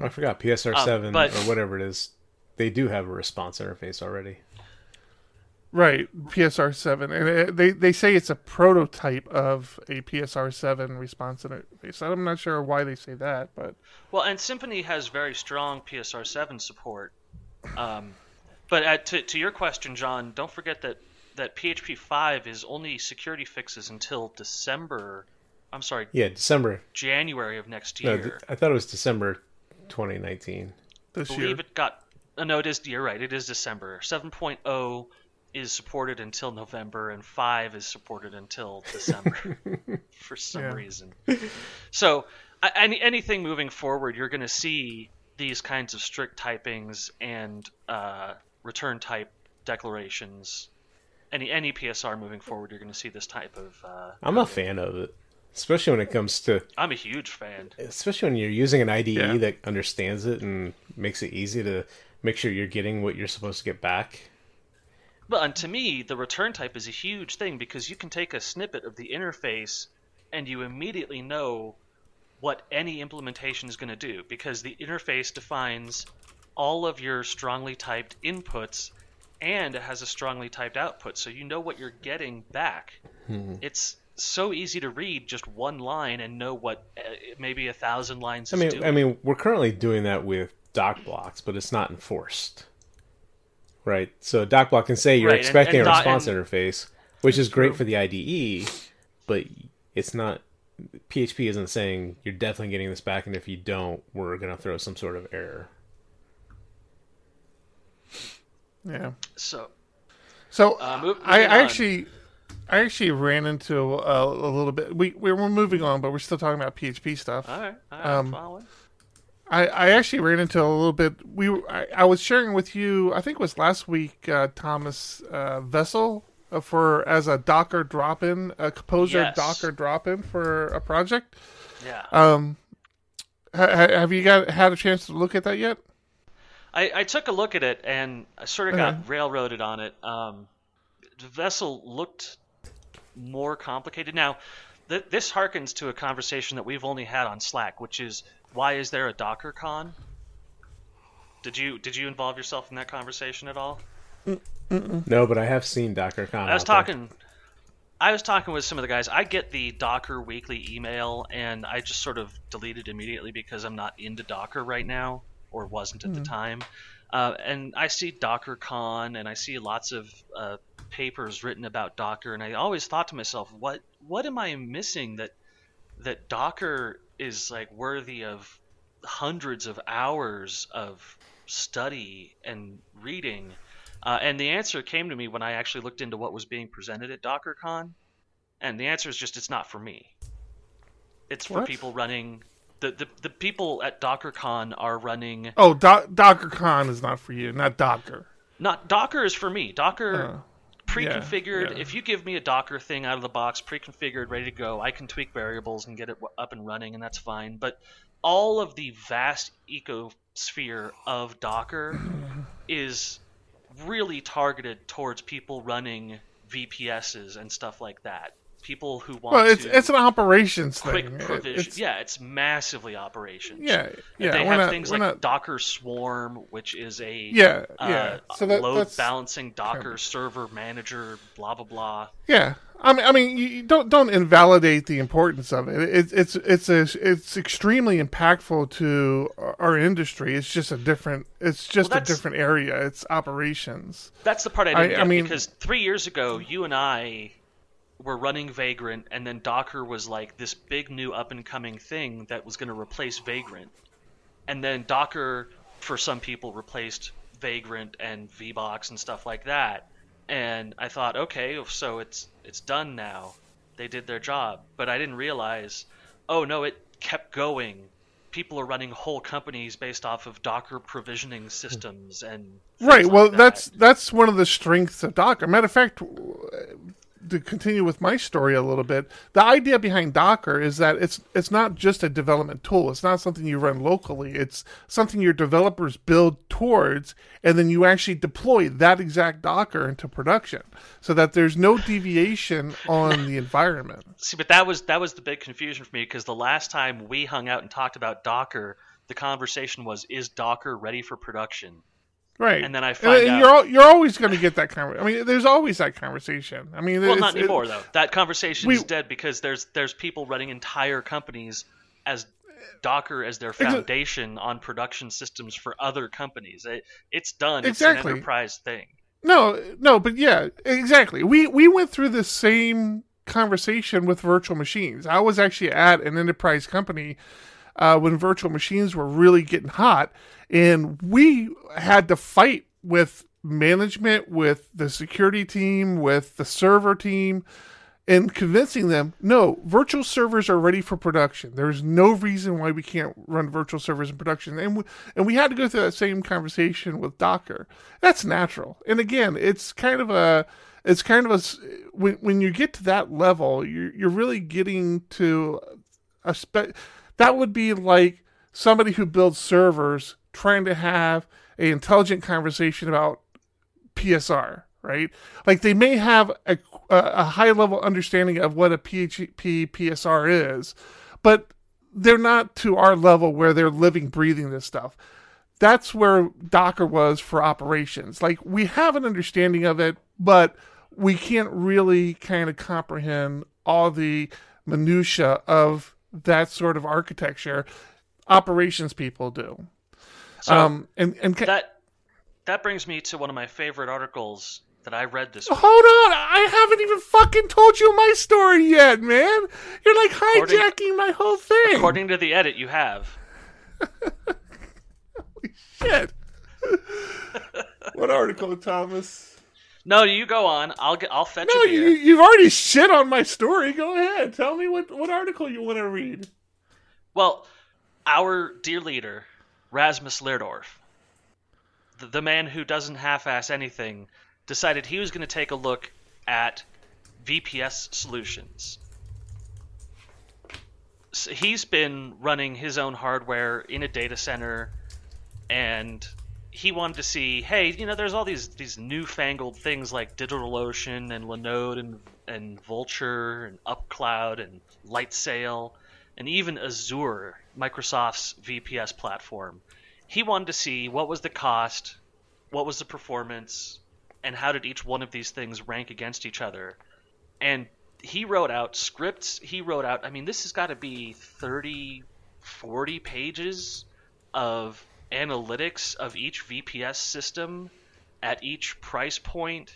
Speaker 1: I forgot PSR seven um, but, or whatever it is. They do have a response interface already.
Speaker 2: Right, PSR seven, and it, they they say it's a prototype of a PSR seven response interface. I'm not sure why they say that, but
Speaker 3: well, and Symfony has very strong PSR seven support. Um, but uh, to to your question, John, don't forget that that PHP five is only security fixes until December. I'm sorry.
Speaker 1: Yeah, December.
Speaker 3: January of next year. No, th-
Speaker 1: I thought it was December 2019.
Speaker 2: This
Speaker 3: I believe year. it got. Uh, no, it is. You're right. It is December. 7.0 is supported until November, and five is supported until December for some yeah. reason. So, any, anything moving forward, you're going to see these kinds of strict typings and uh, return type declarations. Any any PSR moving forward, you're going to see this type of. Uh,
Speaker 1: I'm a fan of it. especially when it comes to
Speaker 3: I'm a huge fan.
Speaker 1: especially when you're using an IDE
Speaker 2: Yeah.
Speaker 1: that understands it and makes it easy to make sure you're getting what you're supposed to get back.
Speaker 3: Well, and to me, the return type is a huge thing because you can take a snippet of the interface and you immediately know what any implementation is going to do because the interface defines all of your strongly typed inputs and it has a strongly typed output, so you know what you're getting back. It's so easy to read just one line and know what uh, maybe a thousand lines
Speaker 1: I mean. I mean, we're currently doing that with doc blocks, but it's not enforced, right? So doc block can say you're
Speaker 3: Right,
Speaker 1: expecting
Speaker 3: and
Speaker 1: a
Speaker 3: doc-
Speaker 1: response
Speaker 3: and-
Speaker 1: interface, which is great for the IDE, but it's not. PHP isn't saying you're definitely getting this back, and if you don't, we're going to throw some sort of error.
Speaker 2: Yeah.
Speaker 3: so
Speaker 2: So
Speaker 3: Uh, move-
Speaker 2: I, I actually, I actually ran into a, a little bit. We we were moving on, but we're still talking about PHP stuff.
Speaker 3: all right, all right,
Speaker 2: Um,
Speaker 3: following.
Speaker 2: I, I actually ran into a little bit. We I, I was sharing with you. I think it was last week. Uh, Thomas uh, Vessel uh, for as a Docker drop-in, a composer
Speaker 3: Yes.
Speaker 2: Docker drop-in for a project.
Speaker 3: Yeah.
Speaker 2: Um, ha, ha- have you got had a chance to look at that yet?
Speaker 3: I, I took a look at it and I sort of got railroaded on it. Um, the vessel looked more complicated. Now, th- this harkens to a conversation that we've only had on Slack, which is why is there a DockerCon? Did you did you involve yourself in that conversation at all?
Speaker 1: No, but I have seen DockerCon.
Speaker 3: I was
Speaker 1: out there.
Speaker 3: talking. I was talking with some of the guys. I get the Docker weekly email, and I just sort of delete it immediately because I'm not into Docker right now, or wasn't at the time. Uh, and I see DockerCon, and I see lots of uh, papers written about Docker, and I always thought to myself, what what am I missing that that Docker is like worthy of hundreds of hours of study and reading? Uh, and the answer came to me when I actually looked into what was being presented at DockerCon, and the answer is just it's not for me. It's for
Speaker 2: What?
Speaker 3: people running. The, the, the people at DockerCon are running.
Speaker 2: Oh, Do- DockerCon is not for you, not Docker.
Speaker 3: Not Docker is for me. Docker
Speaker 2: Uh,
Speaker 3: pre-configured.
Speaker 2: yeah.
Speaker 3: If you give me a Docker thing out of the box, pre-configured, ready to go, I can tweak variables and get it up and running, and that's fine. But all of the vast ecosphere of Docker is really targeted towards people running VPSs and stuff like that. People who want
Speaker 2: Well, it's
Speaker 3: to
Speaker 2: it's an operations
Speaker 3: quick
Speaker 2: thing.
Speaker 3: Provision.
Speaker 2: it's-
Speaker 3: yeah, it's massively operations.
Speaker 2: yeah, yeah.
Speaker 3: they have
Speaker 2: not-
Speaker 3: things like
Speaker 2: not-
Speaker 3: Docker Swarm, which is a
Speaker 2: Yeah,
Speaker 3: uh,
Speaker 2: yeah. So that,
Speaker 3: load
Speaker 2: that's
Speaker 3: balancing Docker server manager, blah blah blah.
Speaker 2: yeah. I mean, I mean, you don't don't invalidate the importance of it. It's it's it's a, it's extremely impactful to our- industry. It's just a different. It's just a different area. It's operations.
Speaker 3: That's the part I
Speaker 2: I-
Speaker 3: didn't
Speaker 2: I
Speaker 3: get
Speaker 2: mean-
Speaker 3: because three years ago, you and I were running Vagrant, and then Docker was like this big new up and coming thing that was going to replace Vagrant, and then Docker, for some people, replaced Vagrant and VBox and stuff like that. And I thought, okay, so it's it's done now. They did their job, but I didn't realize, oh no, it kept going. People are running whole companies based off of Docker provisioning systems and
Speaker 2: Right.
Speaker 3: like
Speaker 2: Well,
Speaker 3: that.
Speaker 2: that's that's one of the strengths of Docker. Matter of fact, to continue with my story a little bit, the idea behind Docker is that it's it's not just a development tool. It's not something you run locally. It's something your developers build towards, and then you actually deploy that exact Docker into production, so that there's no deviation on the environment.
Speaker 3: See, but that was that was the big confusion for me because the last time we hung out and talked about Docker, the conversation was, "Is Docker ready for production?"
Speaker 2: Right.
Speaker 3: And then I find
Speaker 2: and
Speaker 3: out-
Speaker 2: you're you're always going to get that conversation. I mean, there's always that conversation. I mean,
Speaker 3: Well, not anymore though. That conversation
Speaker 2: We-
Speaker 3: is dead because there's there's people running entire companies as Docker as their foundation on production systems for other companies. It, it's done.
Speaker 2: Exactly.
Speaker 3: It's an enterprise thing.
Speaker 2: No, no, but yeah, exactly. We we went through the same conversation with virtual machines. I was actually at an enterprise company uh, when virtual machines were really getting hot, and we had to fight with management, with the security team, with the server team, and convincing them no, virtual servers are ready for production. There's no reason why we can't run virtual servers in production, and we, and we had to go through that same conversation with Docker. That's natural, and again, it's kind of a it's kind of a when when you get to that level, you're you're really getting to a spe- that would be like somebody who builds servers trying to have a intelligent conversation about PSR, right? Like they may have a, a high level understanding of what a PHP PSR is, but they're not to our level where they're living, breathing this stuff. That's where Docker was for operations. Like we have an understanding of it, but we can't really kind of comprehend all the minutia of that sort of architecture. Operations people do.
Speaker 3: So
Speaker 2: um, and and ca-
Speaker 3: that that brings me to one of my favorite articles that I read this week.
Speaker 2: Hold on, I haven't even fucking told you my story yet, man. You're like
Speaker 3: According-
Speaker 2: hijacking my whole thing.
Speaker 3: According to the edit, you have.
Speaker 2: Holy shit. what article, Thomas?
Speaker 3: No, you go on. I'll get. I'll fetch
Speaker 2: No, you, you've already shit on my story. Go ahead. Tell me what, what article you want to read.
Speaker 3: Well, our dear leader, Rasmus Lerdorf, the, the man who doesn't half-ass anything, decided he was going to take a look at VPS solutions. So he's been running his own hardware in a data center, and he wanted to see, hey, you know, there's all these these newfangled things like DigitalOcean and Linode and and Vultr and UpCloud and Lightsail and even Azure, Microsoft's VPS platform. He wanted to see what was the cost, what was the performance, and how did each one of these things rank against each other. And he wrote out scripts, he wrote out, I mean, this has got to be 30, 40 pages of analytics of each VPS system at each price point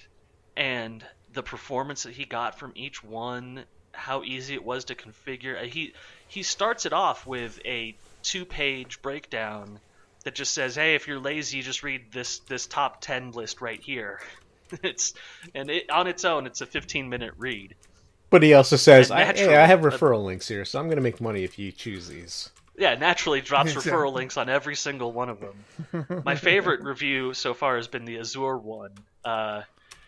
Speaker 3: and the performance that he got from each one, how easy it was to configure. Uh, He he starts it off with a two-page breakdown that just says, "Hey, if you're lazy, just read this this top 10 list right here." it's and it on its own, it's a 15-minute read.
Speaker 1: But he also says, I, "Hey, I have referral links here, so I'm going to make money if you choose these."
Speaker 3: Yeah, naturally drops
Speaker 2: Exactly.
Speaker 3: referral links on every single one of them. My favorite review so far has been the Azure one, uh,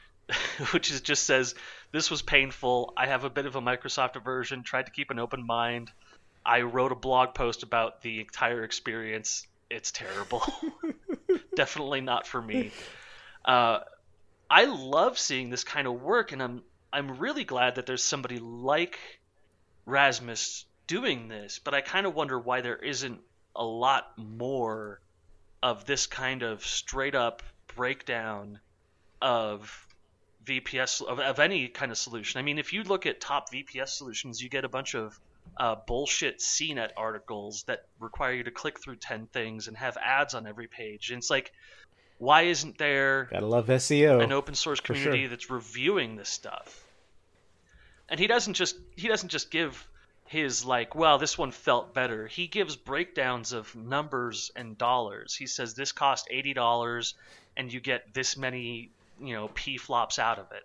Speaker 3: which is just says this was painful. I have a bit of a Microsoft aversion. Tried to keep an open mind. I wrote a blog post about the entire experience. It's terrible. Definitely not for me. Uh, I love seeing this kind of work, and I'm I'm really glad that there's somebody like Rasmus doing this, but I kind of wonder why there isn't a lot more of this kind of straight up breakdown of VPS of, of any kind of solution. I mean, if you look at top VPS solutions, you get a bunch of uh, bullshit CNET articles that require you to click through ten things and have ads on every page. And it's like, why isn't there
Speaker 1: Gotta love SEO.
Speaker 3: an open source community
Speaker 1: sure.
Speaker 3: that's reviewing this stuff. And he doesn't just he doesn't just give his like, well, this one felt better. He gives breakdowns of numbers and dollars. He says this cost eighty dollars and you get this many, you know, P flops out of it.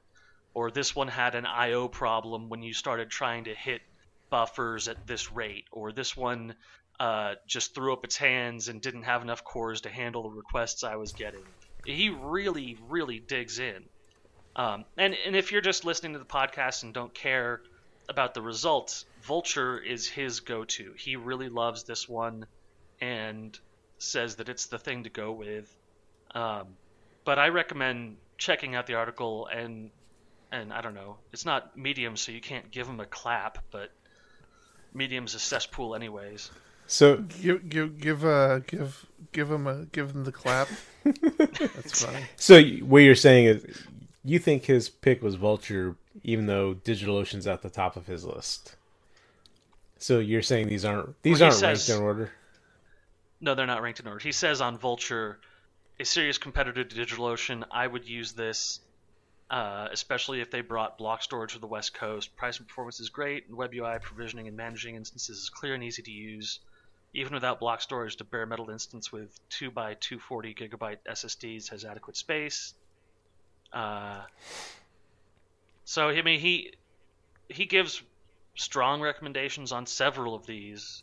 Speaker 3: Or this one had an IO problem when you started trying to hit buffers at this rate. Or this one uh, just threw up its hands and didn't have enough cores to handle the requests I was getting. He really, really digs in. Um, and and if you're just listening to the podcast and don't care about the results, Vultr is his go-to. He really loves this one and says that it's the thing to go with. Um, but I recommend checking out the article and and I don't know, it's not Medium, so you can't give him a clap, but Medium's a cesspool anyways.
Speaker 1: So
Speaker 2: Give give give uh give give him a give him the clap. That's funny.
Speaker 1: So what you're saying is, you think his pick was Vultr, even though DigitalOcean's at the top of his list. So you're saying these aren't these
Speaker 3: Well,
Speaker 1: aren't
Speaker 3: says-
Speaker 1: ranked in order.
Speaker 3: No, they're not ranked in order. He says on Vultr, a serious competitor to DigitalOcean, I would use this, uh, especially if they brought block storage to the West Coast. Price and performance is great, and Web UI provisioning and managing instances is clear and easy to use. Even without block storage, the bare metal instance with 2 by 240 gigabyte SSDs has adequate space. Uh, so I mean, he he gives strong recommendations on several of these.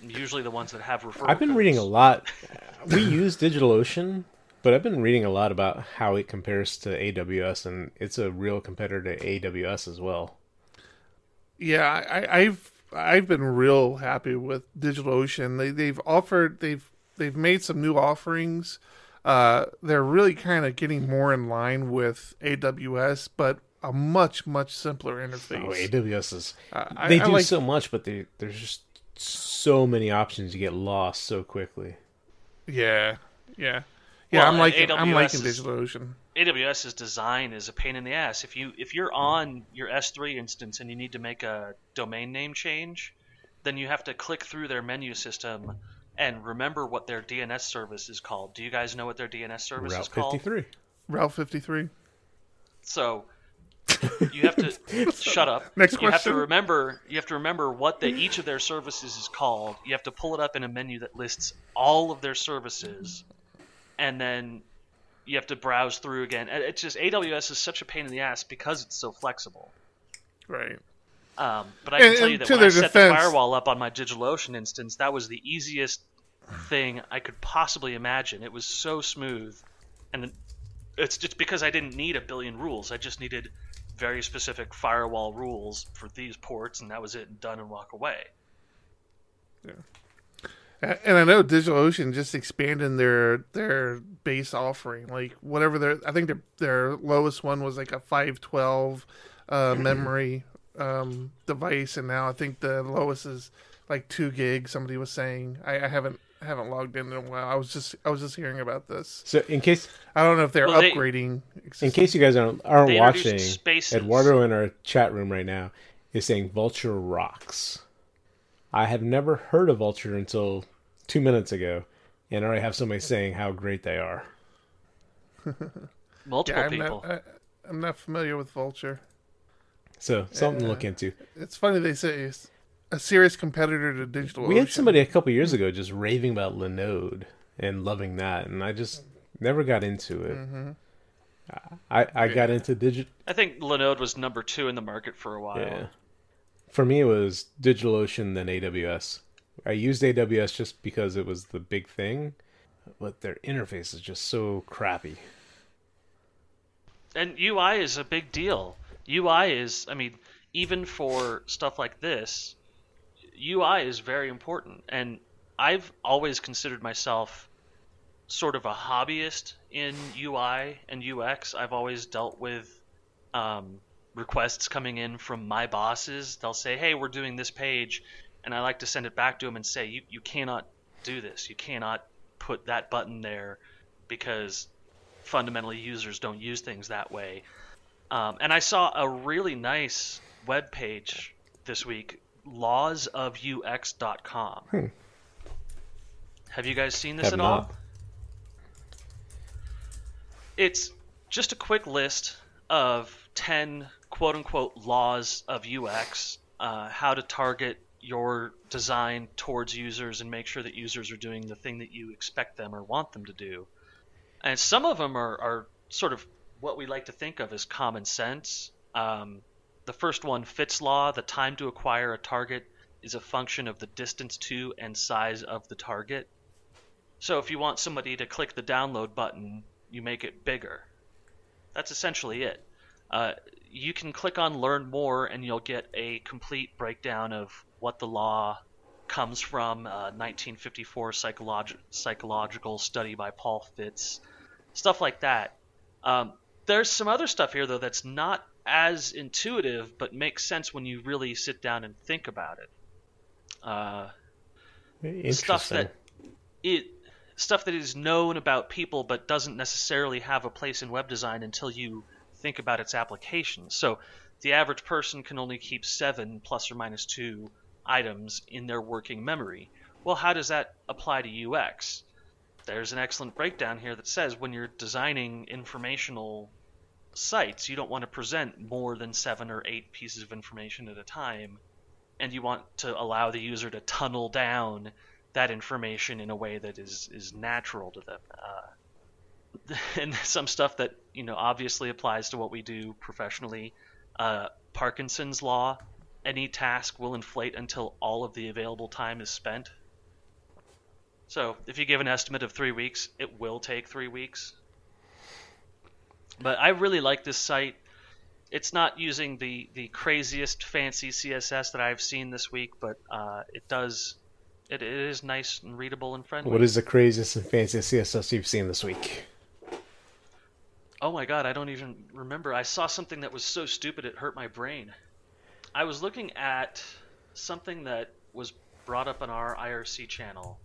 Speaker 3: Usually the ones that have referral.
Speaker 1: I've been reading a lot. We use DigitalOcean, But I've been reading a lot about how it compares to AWS, and it's a real competitor to AWS as well.
Speaker 2: Yeah, I, I've I've been real happy with DigitalOcean. They they've offered they've they've made some new offerings. Uh, they're really kind of getting more in line with AWS, but a much much simpler oh, interface.
Speaker 1: Oh, AWS is uh,
Speaker 2: I-
Speaker 1: they
Speaker 2: I
Speaker 1: do
Speaker 2: like-
Speaker 1: so much, but they, there's just so many options. You get lost so quickly.
Speaker 2: Yeah, yeah, yeah.
Speaker 3: Well,
Speaker 2: I'm liking
Speaker 3: AWS
Speaker 2: I'm liking
Speaker 3: is-
Speaker 2: DigitalOcean.
Speaker 3: AWS's design is a pain in the ass. If you if you're hmm. on your S3 instance and you need to make a domain name change, then you have to click through their menu system and remember what their DNS service is called. Do you guys know what their DNS service
Speaker 1: Route
Speaker 3: is called?
Speaker 1: Route 53.
Speaker 2: Route 53.
Speaker 3: So you have to shut up.
Speaker 2: Next
Speaker 3: you have to remember you have to remember what the, each of their services is called. You have to pull it up in a menu that lists all of their services, and then you have to browse through again. It's just AWS is such a pain in the ass because it's so flexible.
Speaker 2: Right.
Speaker 3: Um, but I can
Speaker 2: And-
Speaker 3: tell you that when I set
Speaker 2: defense-
Speaker 3: the firewall up on my DigitalOcean instance, that was the easiest thing I could possibly imagine. It was so smooth, and it's just because I didn't need a billion rules. I just needed very specific firewall rules for these ports, and that was it. And done and walk away.
Speaker 2: Yeah, And I know DigitalOcean just expanding their their base offering, like whatever their I think their their lowest one was like a five twelve uh, memory um, device, and now I think the lowest is like two gigs. Somebody was saying I, I haven't haven't logged in in a while. I was just I was just hearing about this.
Speaker 1: So in case
Speaker 2: I don't know if they're
Speaker 3: Well, they-
Speaker 2: upgrading.
Speaker 1: in case you guys aren't aren't watching,
Speaker 3: Spaces.
Speaker 1: Eduardo in our chat room right now is saying Vultr rocks. I have never heard of Vultr until two minutes ago, and I already have somebody saying how great they are.
Speaker 3: Multiple
Speaker 2: yeah, I'm
Speaker 3: people.
Speaker 2: not, I, I'm not familiar with Vultr.
Speaker 1: So something to look into.
Speaker 2: It's funny they say it's a serious competitor to DigitalOcean.
Speaker 1: We had somebody a couple years ago just raving about Linode and loving that, and I just never got into it.
Speaker 2: Mm-hmm.
Speaker 1: I I got into digit.
Speaker 3: I think Linode was number two in the market for a while.
Speaker 1: Yeah. For me, it was DigitalOcean then AWS. I used AWS just because it was the big thing, but their interface is just so crappy.
Speaker 3: And UI is a big deal. UI is, I mean, even for stuff like this, UI is very important. And I've always considered myself sort of a hobbyist in UI and UX. I've always dealt with um, requests coming in from my bosses. They'll say, hey, we're doing this page. And I like to send it back to them and say, you, you cannot do this. You cannot put that button there because fundamentally users don't use things that way. Um, and I saw a really nice web page this week, lawsofux.com. Have you guys seen this
Speaker 1: Have
Speaker 3: at
Speaker 1: not.
Speaker 3: all? It's just a quick list of 10 quote unquote laws of UX, uh, how to target your design towards users and make sure that users are doing the thing that you expect them or want them to do. And some of them are, are sort of what we like to think of as common sense. Um, the first one, Fitts law, the time to acquire a target is a function of the distance to and size of the target. So if you want somebody to click the download button, you make it bigger. That's essentially it. Uh, you can click on Learn More, and you'll get a complete breakdown of what the law comes from. Uh, 1954 psycholog- psychological study by Paul Fitts, stuff like that. Um, there's some other stuff here though that's not as intuitive, but makes sense when you really sit down and think about it. Uh, stuff that it stuff that is known about people but doesn't necessarily have a place in web design until you think about its applications. So the average person can only keep seven plus or minus two items in their working memory. Well, how does that apply to UX? There's an excellent breakdown here that says when you're designing informational sites, you don't want to present more than seven or eight pieces of information at a time, and you want to allow the user to tunnel down that information in a way that is is natural to them. Uh, and some stuff that you know obviously applies to what we do professionally. Uh, Parkinson's law: any task will inflate until all of the available time is spent. So if you give an estimate of three weeks, it will take three weeks. But I really like this site. It's not using the, the craziest fancy CSS that I've seen this week, but uh, it does. It, it is nice and readable and friendly.
Speaker 1: What is the craziest and fanciest CSS you've seen this week?
Speaker 3: Oh my god, I don't even remember. I saw something that was so stupid it hurt my brain. I was looking at something that was brought up on our IRC channel.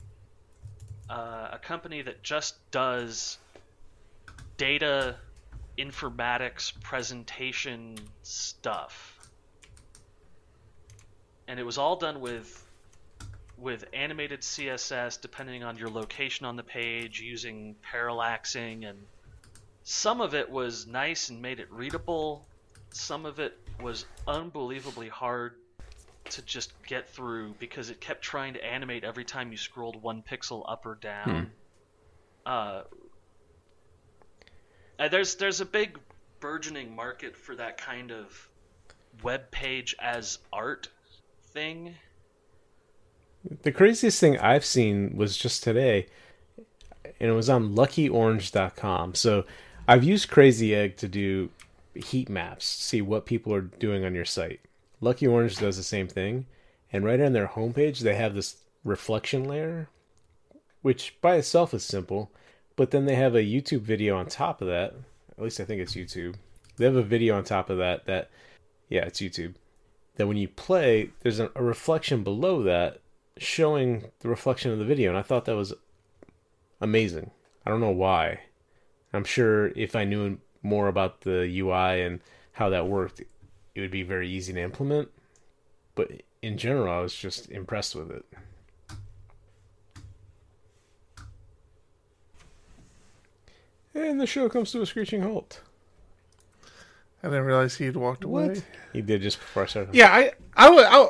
Speaker 3: Uh, a company that just does data informatics presentation stuff. And it was all done with with animated CSS depending on your location on the page using parallaxing and some of it was nice and made it readable. Some of it was unbelievably hard to just get through because it kept trying to animate every time you scrolled one pixel up or down. Uh, uh, there's there's a big burgeoning market for that kind of web page as art thing.
Speaker 1: The craziest thing I've seen was just today, and it was on luckyorange.com. So I've used Crazy Egg to do heat maps, see what people are doing on your site. Lucky Orange does the same thing, and right on their homepage, they have this reflection layer, which by itself is simple, but then they have a YouTube video on top of that. At least I think it's YouTube. They have a video on top of that that, yeah, it's YouTube. That when you play, there's a, reflection below that showing the reflection of the video, and I thought that was amazing. I don't know why. I'm sure if I knew more about the UI and how that worked, it would be very easy to implement. But in general, I was just impressed with it. And the show comes to a screeching halt.
Speaker 2: I didn't realize he had walked away.
Speaker 1: What? He did just before I started.
Speaker 2: Yeah, I, I, wa- I,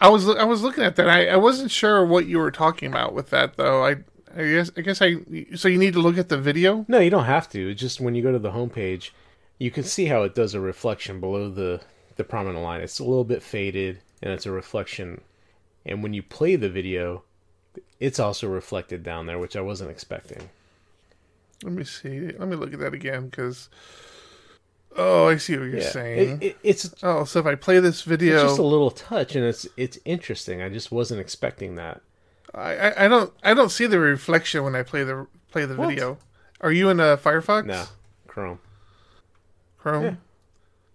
Speaker 2: I was, I was looking at that. I, I wasn't sure what you were talking about with that, though. I, I guess, I guess I. So you need to look at the video.
Speaker 1: No, you don't have to. It's just when you go to the homepage, you can see how it does a reflection below the the prominent line. It's a little bit faded, and it's a reflection. And when you play the video, it's also reflected down there, which I wasn't expecting.
Speaker 2: Let me see. Let me look at that again because. Oh, I see what you're
Speaker 1: Yeah,
Speaker 2: saying.
Speaker 1: it, it, it's
Speaker 2: oh, so if I play this video,
Speaker 1: it's just a little touch, and it's it's interesting. I just wasn't expecting that.
Speaker 2: I, I, I don't, I don't see the reflection when I play the play the
Speaker 1: What?
Speaker 2: video. Are you in a Firefox?
Speaker 1: No, Chrome.
Speaker 2: Chrome.
Speaker 1: Yeah.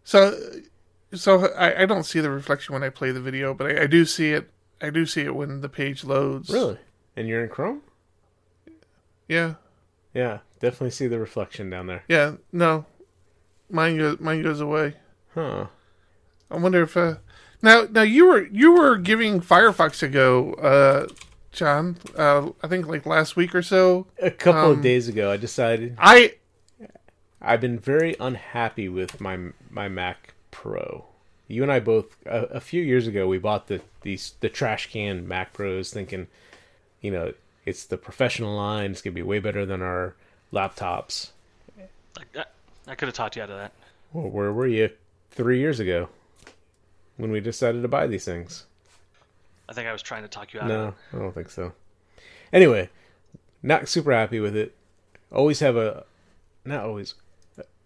Speaker 2: So, so I, I don't see the reflection when I play the video, but I, I do see it. I do see it when the page loads.
Speaker 1: Really? And you're in Chrome?
Speaker 2: Yeah.
Speaker 1: Yeah, definitely see the reflection down there.
Speaker 2: Yeah. No. Mine goes. Mine goes away.
Speaker 1: Huh.
Speaker 2: I wonder if. Uh, now, now you were you were giving Firefox a go, uh, John. Uh, I think like last week or so.
Speaker 1: A couple
Speaker 2: Um,
Speaker 1: of days ago, I decided
Speaker 2: I
Speaker 1: I've been very unhappy with my my Mac Pro. You and I both a, a few years ago we bought the these the trash can Mac Pros, thinking, you know, it's the professional line. It's gonna be way better than our laptops.
Speaker 3: I, I, could have talked you out of that.
Speaker 1: Well, where were you three years ago when we decided to buy these things?
Speaker 3: I think I was trying to talk you out of
Speaker 1: No. I don't think so. Anyway, not super happy with it. Always have a, not always,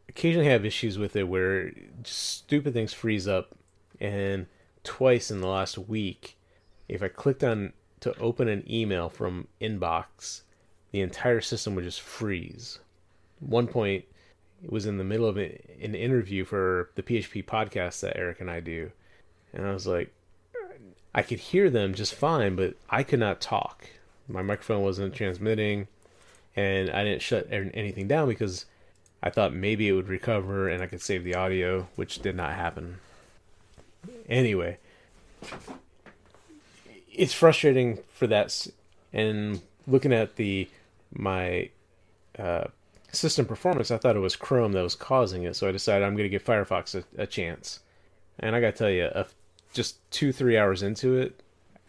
Speaker 1: occasionally have issues with it where stupid things freeze up. And twice in the last week, if I clicked on to open an email from inbox, the entire system would just freeze. One point, it was in the middle of an interview for the PHP podcast that Eric and I do. And I was like, I could hear them just fine, but I could not talk. My microphone wasn't transmitting, and I didn't shut anything down because I thought maybe it would recover and I could save the audio, which did not happen. Anyway, it's frustrating for that, and looking at the my uh, system performance, I thought it was Chrome that was causing it, so I decided I'm going to give Firefox a, a chance. And I got to tell you, a just two three hours into it,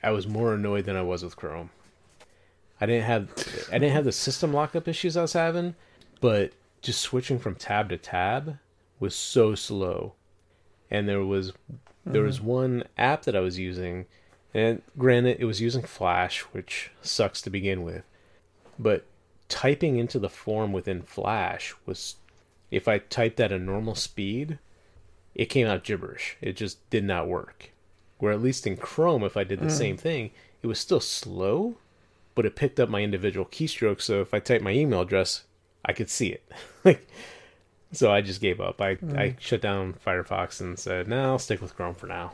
Speaker 1: I was more annoyed than I was with Chrome. I didn't have I didn't have the system lockup issues I was having, but just switching from tab to tab was so slow. And there was there was one app that I was using, and granted, it was using Flash, which sucks to begin with. But typing into the form within Flash was, if I typed at a normal speed, it came out gibberish. It just did not work. Where at least in Chrome, if I did the mm. same thing, it was still slow, but it picked up my individual keystrokes. So if I typed my email address, I could see it. like, so I just gave up. I mm. I shut down Firefox and said, "No, I'll stick with Chrome for now."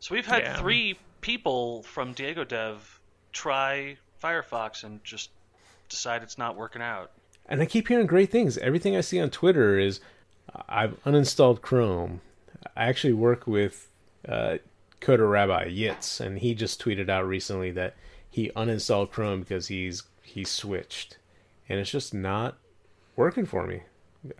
Speaker 3: So we've had yeah. three people from Diego Dev try Firefox and just decide it's not working out.
Speaker 1: And I keep hearing great things. Everything I see on Twitter is I've uninstalled Chrome. I actually work with uh, Coder Rabbi Yitz, and he just tweeted out recently that he uninstalled Chrome because he's he's switched, and it's just not working for me.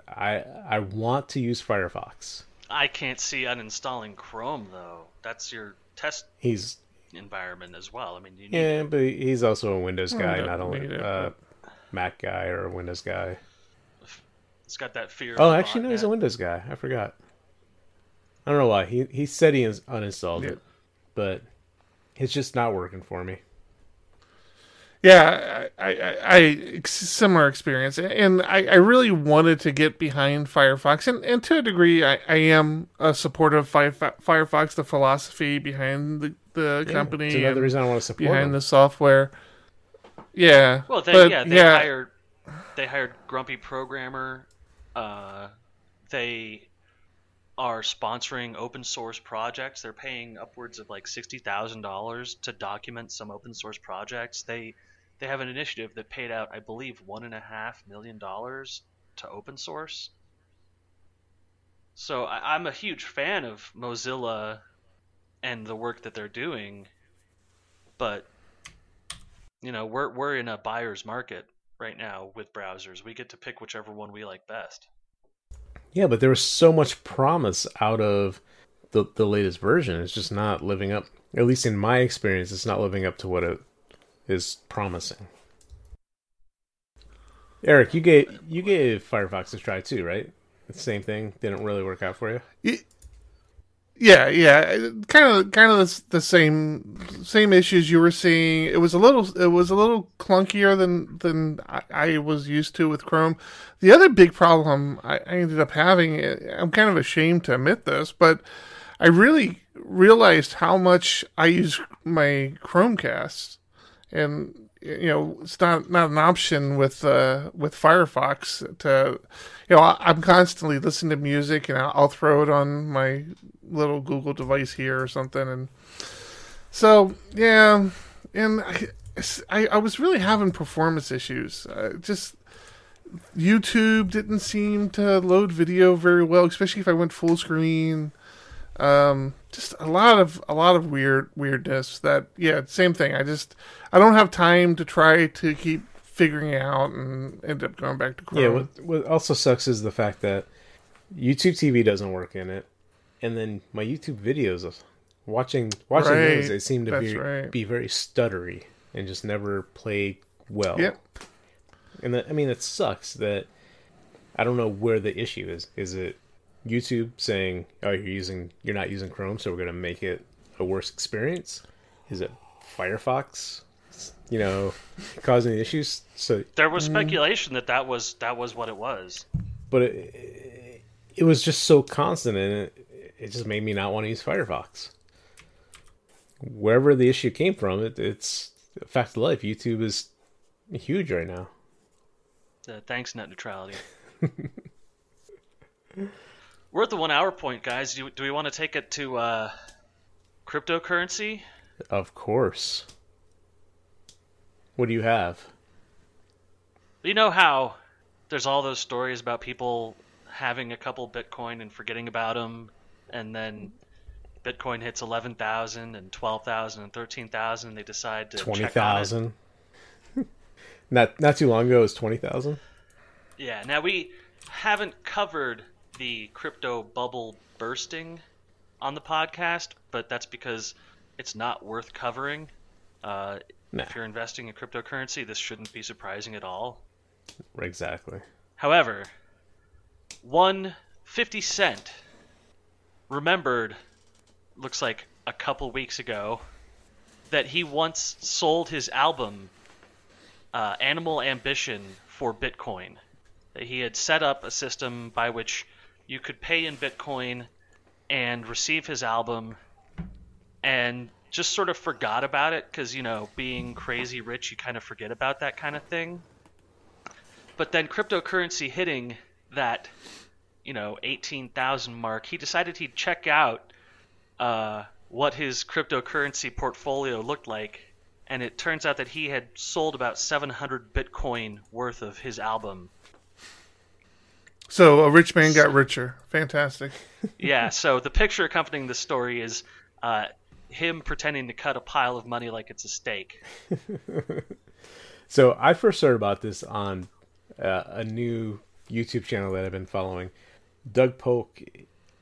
Speaker 1: I I want to use Firefox.
Speaker 3: I can't see uninstalling Chrome though. That's your test.
Speaker 1: He's
Speaker 3: environment as well. I mean,
Speaker 1: yeah, but he's also a Windows guy, not only a uh, Mac guy or a Windows guy.
Speaker 3: It's got that fear.
Speaker 1: Oh, actually, no, he's a Windows guy. I forgot. I don't know why he he said he uninstalled yeah. it, but it's just not working for me.
Speaker 2: Yeah, I, I, I, similar experience, and I, I really wanted to get behind Firefox, and, and to a degree, I, I am a supporter of Firefox, the philosophy behind the, the yeah, company. It's
Speaker 1: another reason I want to support
Speaker 2: behind
Speaker 1: them.
Speaker 2: the software. Yeah.
Speaker 3: Well, they, but, yeah, they yeah. hired they hired grumpy programmer. Uh, they are sponsoring open source projects. They're paying upwards of like sixty thousand dollars to document some open source projects. They they have an initiative that paid out, I believe, one and a half million dollars to open source. So I, I'm a huge fan of Mozilla and the work that they're doing, but you know we're we're in a buyer's market right now with browsers. We get to pick whichever one we like best.
Speaker 1: Yeah, but there was so much promise out of the the latest version. It's just not living up. At least in my experience, it's not living up to what it is promising. Eric, you gave you gave Firefox a try too, right? The same thing didn't really work out for you.
Speaker 2: Yeah, yeah, kind of, kind of the, the, same, same issues you were seeing. It was a little, it was a little clunkier than than I, I was used to with Chrome. The other big problem I, I, ended up having, eh, I'm kind of ashamed to admit this, but I really realized how much I use my Chromecast, and you know, it's not not an option with uh, with Firefox to, you know, I'm constantly listening to music and I'll throw it on my little Google device here or something. And so, yeah, and I, I, I was really having performance issues. Uh, just YouTube didn't seem to load video very well, especially if I went full screen. Um, just a lot of a lot of weird weirdness. That yeah, same thing. I just I don't have time to try to keep figuring it out and end up going back to Chrome.
Speaker 1: Yeah, what, what also sucks is the fact that YouTube TV doesn't work in it and then my YouTube videos watching watching right. those they seem to That's be right. be very stuttery and just never play well.
Speaker 2: Yep.
Speaker 1: And that, I mean it sucks that I don't know where the issue is. Is it YouTube saying, "Oh, you're using you're not using Chrome, so we're going to make it a worse experience"? Is it Firefox, you know, causing the issues? So
Speaker 3: there was speculation that that was that was what it was.
Speaker 1: But it, it was just so constant and it, it just made me not want to use Firefox. Wherever the issue came from, it, it's a fact of life. YouTube is huge right now.
Speaker 3: Uh, thanks, net neutrality. We're at the one hour point, guys. Do, do we want to take it to uh, cryptocurrency?
Speaker 1: Of course. What do you have?
Speaker 3: You know how there's all those stories about people having a couple Bitcoin and forgetting about them, and then Bitcoin hits 11,000 and 12,000 and 13,000 and they decide to 20,000.
Speaker 1: not not too long ago it was 20,000.
Speaker 3: Yeah, now we haven't covered the crypto bubble bursting on the podcast, but that's because it's not worth covering. Uh, nah. If you're investing in cryptocurrency, this shouldn't be surprising at all.
Speaker 1: Exactly.
Speaker 3: However, one fifty cent remembered looks like a couple weeks ago that he once sold his album uh, Animal Ambition for Bitcoin. That he had set up a system by which you could pay in Bitcoin and receive his album and just sort of forgot about it because, you know, being crazy rich, you kind of forget about that kind of thing. But then cryptocurrency hitting that, you know, 18,000 mark, he decided he'd check out uh, what his cryptocurrency portfolio looked like. And it turns out that he had sold about 700 Bitcoin worth of his album.
Speaker 2: So a rich man got richer. Fantastic.
Speaker 3: yeah, so the picture accompanying the story is uh, him pretending to cut a pile of money like it's a steak.
Speaker 1: so I first heard about this on uh, a new YouTube channel that I've been following. Doug Polk,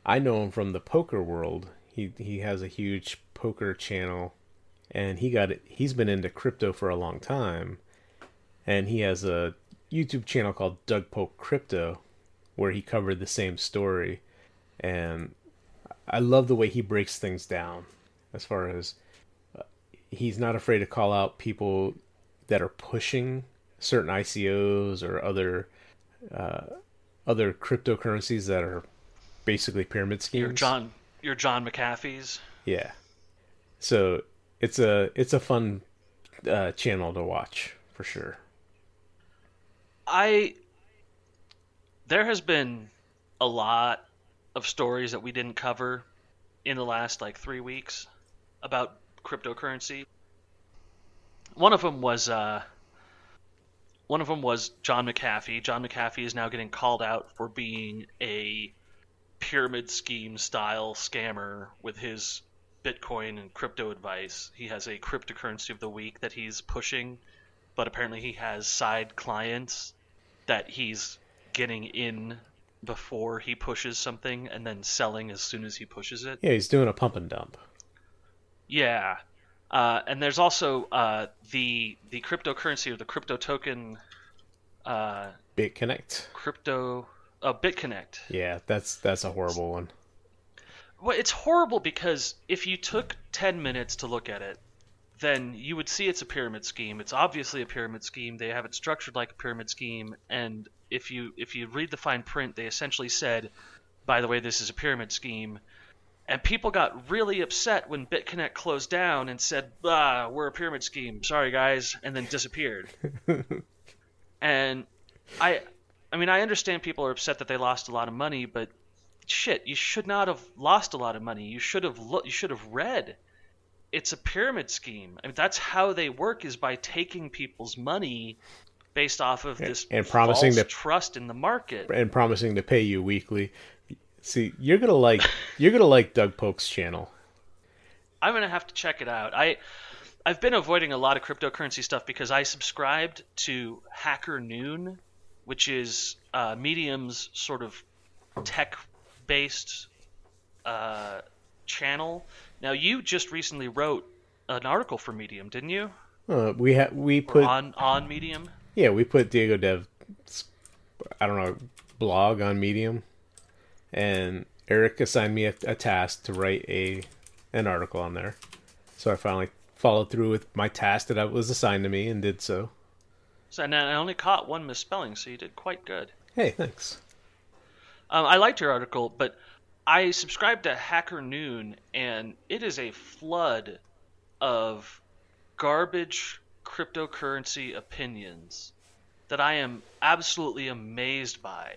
Speaker 1: I know him from the poker world. He he has a huge poker channel, and he got it. He's been into crypto for a long time, and he has a YouTube channel called Doug Polk Crypto, where he covered the same story, and I love the way he breaks things down, as far as uh, he's not afraid to call out people that are pushing certain ICOs or other uh, other cryptocurrencies that are basically pyramid schemes.
Speaker 3: Your John, your John McAfee's.
Speaker 1: Yeah. So it's a it's a fun uh, channel to watch for sure.
Speaker 3: I there has been a lot of stories that we didn't cover in the last like three weeks about cryptocurrency. One of them was uh, one of them was John McAfee. John McAfee is now getting called out for being a pyramid scheme style scammer with his Bitcoin and crypto advice. He has a cryptocurrency of the week that he's pushing, but apparently he has side clients that he's getting in before he pushes something and then selling as soon as he pushes it.
Speaker 1: Yeah, he's doing a pump and dump.
Speaker 3: Yeah. Uh, and there's also uh, the the cryptocurrency or the crypto token uh,
Speaker 1: BitConnect.
Speaker 3: Crypto uh, BitConnect.
Speaker 1: Yeah, that's that's a horrible one.
Speaker 3: Well, it's horrible because if you took 10 minutes to look at it, then you would see it's a pyramid scheme. It's obviously a pyramid scheme. They have it structured like a pyramid scheme, and if you if you read the fine print, they essentially said, "By the way, this is a pyramid scheme." And people got really upset when BitConnect closed down and said, "Ah, we're a pyramid scheme. Sorry, guys," and then disappeared. and I, I mean, I understand people are upset that they lost a lot of money, but shit, you should not have lost a lot of money. You should have lo- you should have read. It's a pyramid scheme. I mean, that's how they work is by taking people's money based off of this
Speaker 1: and promising
Speaker 3: false
Speaker 1: to
Speaker 3: trust in the market.
Speaker 1: and promising to pay you weekly. See, you're gonna like you're gonna like Doug Polk's channel.
Speaker 3: I'm gonna have to check it out. I I've been avoiding a lot of cryptocurrency stuff because I subscribed to Hacker Noon, which is uh, Medium's sort of tech-based uh, channel. Now, you just recently wrote an article for Medium, didn't you?
Speaker 1: Uh, we ha- we
Speaker 3: Or
Speaker 1: put
Speaker 3: on on Medium.
Speaker 1: yeah we put Diego Dev I don't know blog on Medium, and Eric assigned me a, a task to write a an article on there. So I finally followed through with my task that I was assigned to me and did so.
Speaker 3: So and I only caught one misspelling, so you did quite good.
Speaker 1: Hey, thanks.
Speaker 3: Um, I liked your article, but I subscribe to Hacker Noon, and it is a flood of garbage cryptocurrency opinions that I am absolutely amazed by.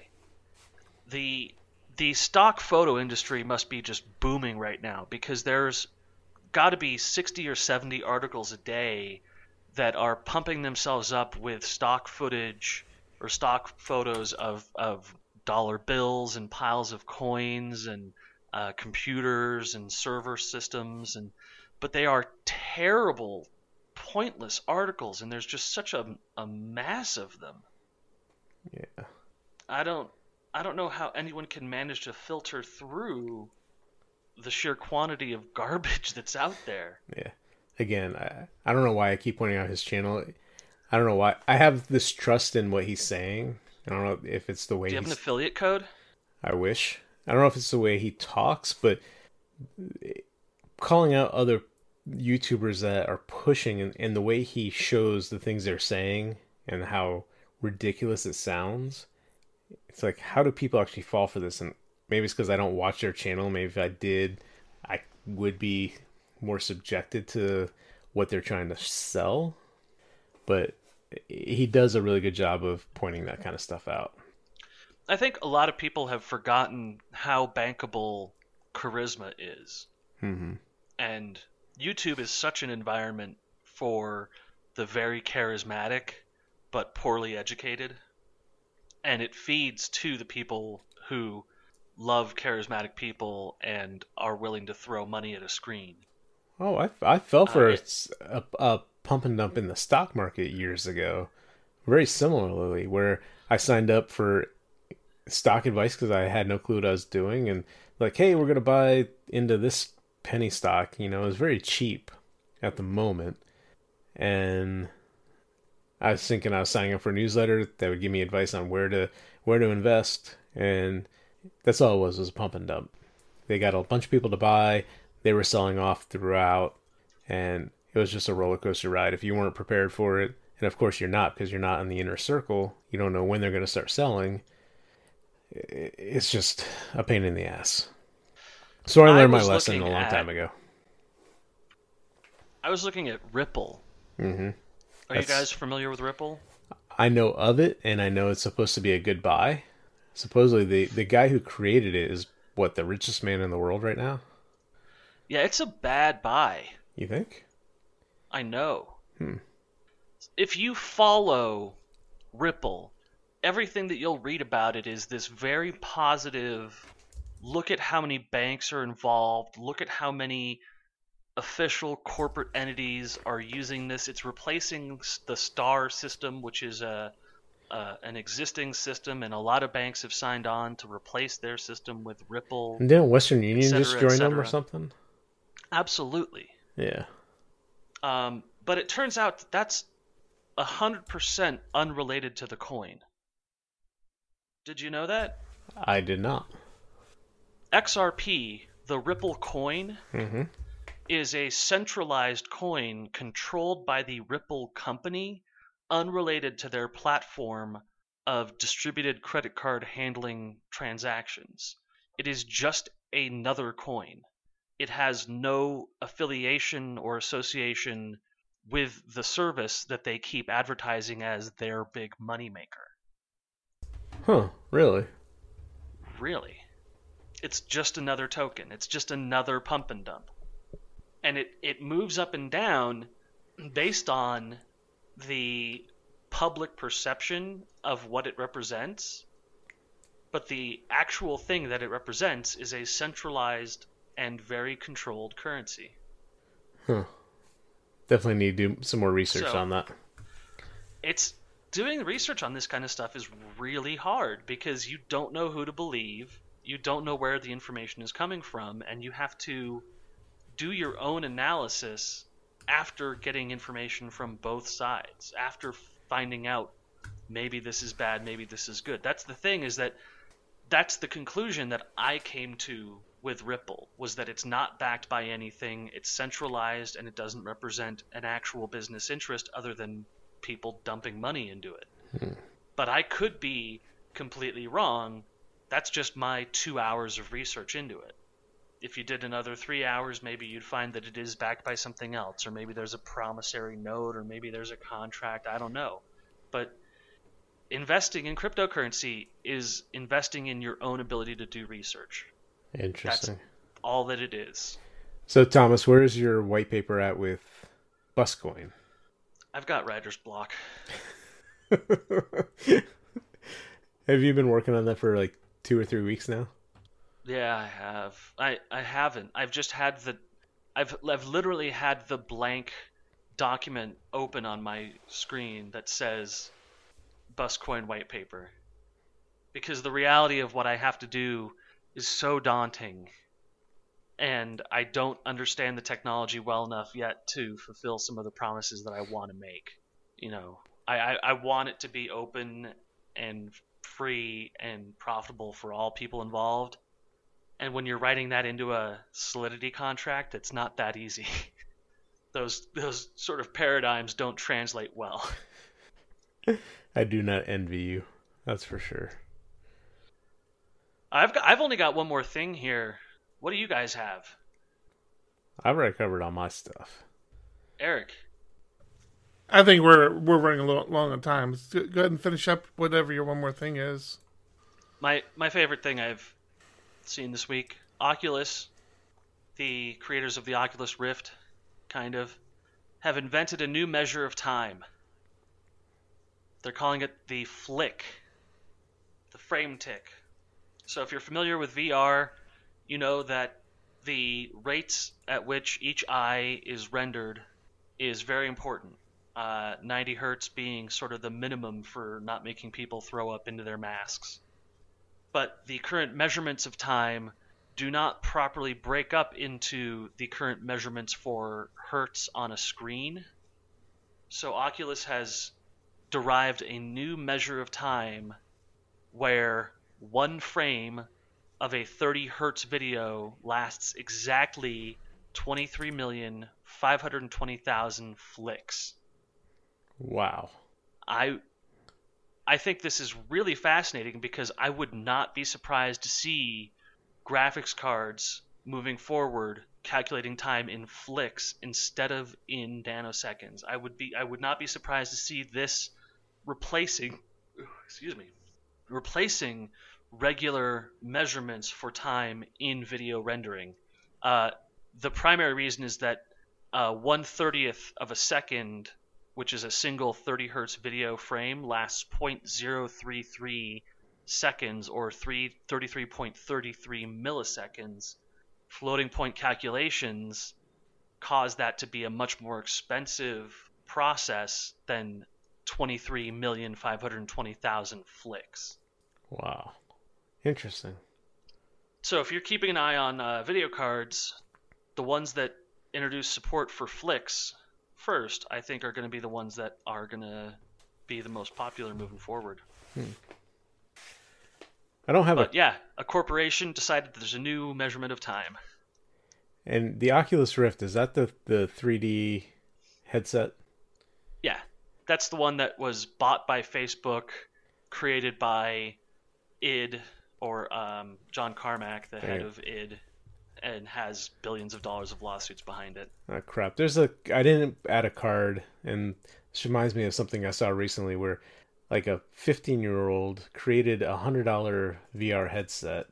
Speaker 3: The the stock photo industry must be just booming right now because there's got to be 60 or 70 articles a day that are pumping themselves up with stock footage or stock photos of, of dollar bills and piles of coins and uh, computers and server systems and but they are terrible pointless articles and there's just such a, a mass of them
Speaker 1: Yeah.
Speaker 3: i don't i don't know how anyone can manage to filter through the sheer quantity of garbage that's out there
Speaker 1: Yeah. Again, I, I don't know why I keep pointing out his channel. I don't know why. I have this trust in what he's saying. I don't know if it's the way
Speaker 3: do you have an affiliate code
Speaker 1: I wish. I don't know if it's the way he talks, but calling out other YouTubers that are pushing and, and the way he shows the things they're saying and how ridiculous it sounds. It's like, how do people actually fall for this? And maybe it's because I don't watch their channel. Maybe if I did, I would be more subjected to what they're trying to sell. But he does a really good job of pointing that kind of stuff out.
Speaker 3: I think a lot of people have forgotten how bankable charisma is.
Speaker 1: Mm-hmm.
Speaker 3: And YouTube is such an environment for the very charismatic but poorly educated. And it feeds to the people who love charismatic people and are willing to throw money at a screen.
Speaker 1: Oh, I, I fell for
Speaker 3: Uh,
Speaker 1: a, a pump and dump in the stock market years ago. Very similarly, where I signed up for stock advice because I had no clue what I was doing, and like, hey, we're gonna buy into this penny stock. You know, it was very cheap at the moment, and I was thinking I was signing up for a newsletter that would give me advice on where to where to invest, and that's all it was was a pump and dump. They got a bunch of people to buy. They were selling off throughout, and it was just a roller coaster ride. If you weren't prepared for it, and of course you're not because you're not in the inner circle, you don't know when they're going to start selling. It's just a pain in the ass. So I
Speaker 3: I
Speaker 1: learned my lesson a long
Speaker 3: at-
Speaker 1: time ago.
Speaker 3: I was looking at Ripple.
Speaker 1: hmm
Speaker 3: Are
Speaker 1: That's-
Speaker 3: you guys familiar with Ripple?
Speaker 1: I know of it, and I know it's supposed to be a good buy. Supposedly, the the guy who created it is what the richest man in the world right now.
Speaker 3: Yeah, it's a bad buy.
Speaker 1: You think?
Speaker 3: I know.
Speaker 1: Hmm.
Speaker 3: If you follow Ripple, everything that you'll read about it is this very positive look at how many banks are involved, look at how many official corporate entities are using this. It's replacing the STAR system, which is a, a an existing system, and a lot of banks have signed on to replace their system with Ripple.
Speaker 1: And didn't Western Union
Speaker 3: cetera,
Speaker 1: just join them or something?
Speaker 3: Absolutely.
Speaker 1: Yeah.
Speaker 3: Um, but it turns out that that's 100% unrelated to the coin. Did you know that?
Speaker 1: I did not.
Speaker 3: XRP, the Ripple coin,
Speaker 1: hmm
Speaker 3: is a centralized coin controlled by the Ripple company, unrelated to their platform of distributed credit card handling transactions. It is just another coin. It has no affiliation or association with the service that they keep advertising as their big moneymaker.
Speaker 1: Huh? Really?
Speaker 3: Really. It's just another token. It's just another pump and dump. And it, it moves up and down based on the public perception of what it represents. But the actual thing that it represents is a centralized and very controlled currency.
Speaker 1: Huh. Definitely need to do some more research
Speaker 3: So-
Speaker 1: on that.
Speaker 3: it's doing research on this kind of stuff is really hard because you don't know who to believe, you don't know where the information is coming from, and you have to do your own analysis after getting information from both sides, after finding out maybe this is bad, maybe this is good. That's the thing is that that's the conclusion that I came to with Ripple was that it's not backed by anything, it's centralized and it doesn't represent an actual business interest other than people dumping money into it. Hmm. But I could be completely wrong. That's just my 2 hours of research into it. If you did another 3 hours, maybe you'd find that it is backed by something else or maybe there's a promissory note or maybe there's a contract, I don't know. But investing in cryptocurrency is investing in your own ability to do research.
Speaker 1: Interesting.
Speaker 3: All that it is.
Speaker 1: So, Thomas, where's your white paper at with Buscoin?
Speaker 3: I've got writer's block.
Speaker 1: Have you been working on that for like two or three weeks now?
Speaker 3: Yeah, I have. I I haven't. I've just had the I've I've literally had the blank document open on my screen that says Buscoin white paper. Because the reality of what I have to do is so daunting. And I don't understand the technology well enough yet to fulfill some of the promises that I want to make. You know, I, I, I want it to be open and free and profitable for all people involved And when you're writing that into a Solidity contract, it's not that easy. those those sort of paradigms don't translate well.
Speaker 1: I do not envy you. That's for sure.
Speaker 3: I've got, I've only got one more thing here. What do you guys have?
Speaker 1: I've already covered all my stuff.
Speaker 3: Eric.
Speaker 2: I think we're we're running a little long on time. Go ahead and finish up whatever your one more thing is.
Speaker 3: My my favorite thing I've seen this week, Oculus, the creators of the Oculus Rift, kind of, have invented a new measure of time. They're calling it the flick, the frame tick. So if you're familiar with VR, you know that the rates at which each eye is rendered is very important. Uh, 90 hertz being sort of the minimum for not making people throw up into their masks. But the current measurements of time do not properly break up into the current measurements for hertz on a screen. So Oculus has derived a new measure of time where one frame of a 30 hertz video lasts exactly 23,520,000 flicks.
Speaker 1: Wow.
Speaker 3: I I think this is really fascinating because I would not be surprised to see graphics cards moving forward calculating time in flicks instead of in nanoseconds. I would be I would not be surprised to see this replacing excuse me replacing regular measurements for time in video rendering. Uh, the primary reason is that uh, one thirtieth of a second, which is a single 30 hertz video frame, lasts 0.033 seconds or 3, 33.33 milliseconds. Floating point calculations cause that to be a much more expensive process than 23,520,000 flicks.
Speaker 1: Wow. Interesting.
Speaker 3: So if you're keeping an eye on uh, video cards, the ones that introduce support for flicks first, I think, are going to be the ones that are going to be the most popular moving forward.
Speaker 1: I don't have
Speaker 3: But
Speaker 1: a
Speaker 3: yeah, a corporation decided there's a new measurement of time.
Speaker 1: and the Oculus Rift is that the the 3D headset?
Speaker 3: Yeah, that's the one that was bought by Facebook, created by id or um, John Carmack, the head of id, and has billions of dollars of lawsuits behind it.
Speaker 1: Oh crap. There's a I didn't add a card and this reminds me of something I saw recently where like a 15 year old created a hundred dollar VR headset.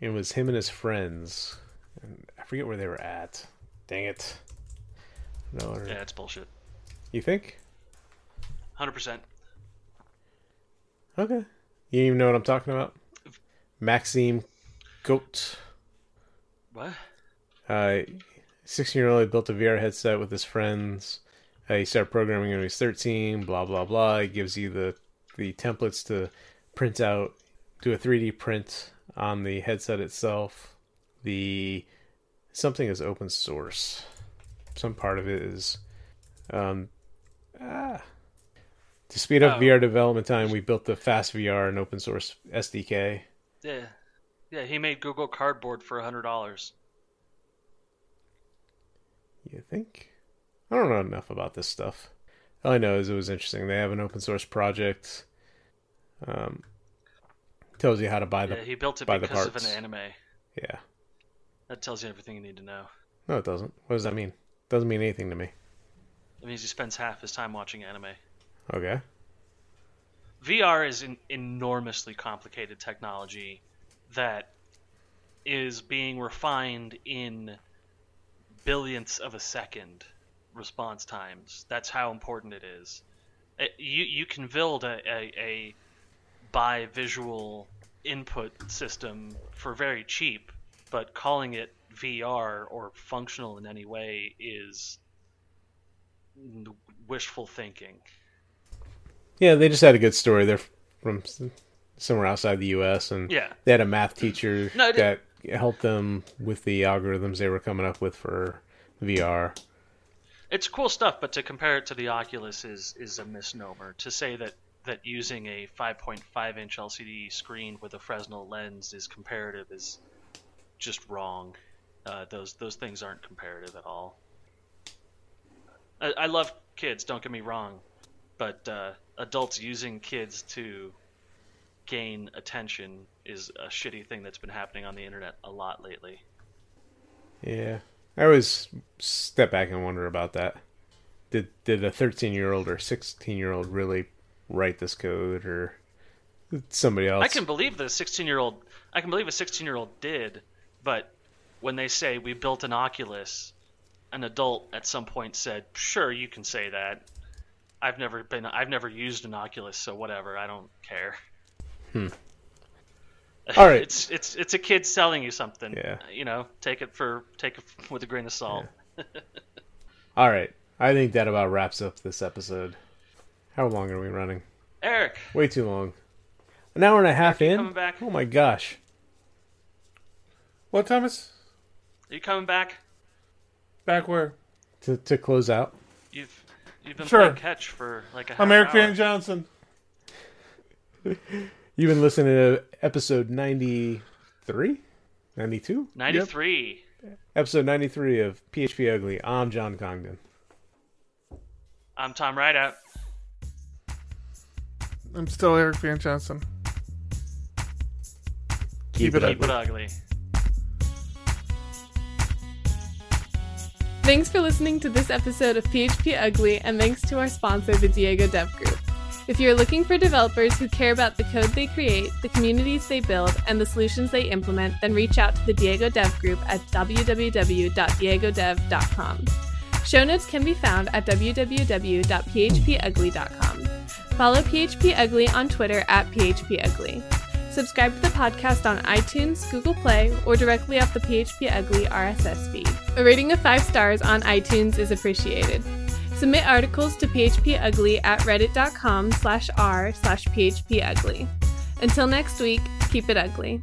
Speaker 1: It was him and his friends. And I forget where they were at. Dang it. No,
Speaker 3: Yeah, it's bullshit.
Speaker 1: you think?
Speaker 3: Hundred percent.
Speaker 1: Okay. You even know what I'm talking about? Maxime Goat.
Speaker 3: What?
Speaker 1: Uh, 16 year old built a VR headset with his friends. Uh, he started programming when he was 13, blah, blah, blah. It gives you the, the templates to print out, do a 3D print on the headset itself. The something is open source. Some part of it is. Um, ah. To speed up
Speaker 3: Oh.
Speaker 1: VR development time, we built the Fast VR and open source SDK.
Speaker 3: Yeah, yeah. He made Google Cardboard for a hundred dollars.
Speaker 1: You think? I don't know enough about this stuff. All I know is it was interesting. They have an open source project. Um, tells you how to buy the.
Speaker 3: Yeah, he built it because of an anime.
Speaker 1: Yeah.
Speaker 3: That tells you everything you need to know.
Speaker 1: No, it doesn't. What does that mean? Doesn't mean anything to me.
Speaker 3: It means he spends half his time watching anime.
Speaker 1: Okay.
Speaker 3: VR is an enormously complicated technology that is being refined in billionths of a second response times. That's how important it is. It, you you can build a, a, a by visual input system for very cheap, but calling it VR or functional in any way is wishful thinking.
Speaker 1: Yeah, they just had a good story. They're from somewhere outside the U.S. and
Speaker 3: Yeah.
Speaker 1: they had a math teacher
Speaker 3: No,
Speaker 1: that helped them with the algorithms they were coming up with for VR.
Speaker 3: It's cool stuff, but to compare it to the Oculus is is a misnomer. To say that that using a 5.5 inch LCD screen with a Fresnel lens is comparative is just wrong. Uh, those those things aren't comparative at all. I, I love kids. Don't get me wrong, but uh, adults using kids to gain attention is a shitty thing that's been happening on the internet a lot lately.
Speaker 1: Yeah, I always step back and wonder about that. Did did a thirteen year old or sixteen year old really write this code, or somebody else?
Speaker 3: I can believe the sixteen year old. I can believe a sixteen year old did, but when they say we built an Oculus, an adult at some point said, "Sure, you can say that." I've never been. I've never used an Oculus, so whatever. I don't care.
Speaker 1: Hmm. All right.
Speaker 3: it's it's it's a kid selling you something.
Speaker 1: Yeah.
Speaker 3: You know, take it for take it with a grain of salt.
Speaker 1: All right. I think that about wraps up this episode. How long are we running?
Speaker 3: Eric,
Speaker 1: Way too long. An hour and a half
Speaker 3: you
Speaker 1: in.
Speaker 3: coming back?
Speaker 1: Oh my gosh.
Speaker 2: What, Thomas?
Speaker 3: are you coming back?
Speaker 2: Back where?
Speaker 1: To to close out.
Speaker 3: You've you've been
Speaker 2: Sure.
Speaker 3: playing catch for like a half
Speaker 2: I'm Eric
Speaker 3: hour.
Speaker 2: Van Johnson.
Speaker 1: You've been listening to episode 93? 92?
Speaker 3: Ninety-three.
Speaker 1: Episode 93 of PHP Ugly. I'm John Congdon.
Speaker 3: I'm Tom Rideout.
Speaker 2: I'm still Eric Van Johnson. Keep it
Speaker 3: Keep it ugly.
Speaker 4: Thanks for listening to this episode of PHP Ugly, and thanks to our sponsor, the Diego Dev Group. If you're looking for developers who care about the code they create, the communities they build, and the solutions they implement, then reach out to the Diego Dev Group at www.diegodev.com. Show notes can be found at www.phpugly.com. Follow PHP Ugly on Twitter at PHP Ugly. Subscribe to the podcast on iTunes, Google Play, or directly off the PHP Ugly RSS feed. A rating of 5 stars on iTunes is appreciated. Submit articles to phpugly at reddit.com slash r slash phpugly. Until next week, keep it ugly.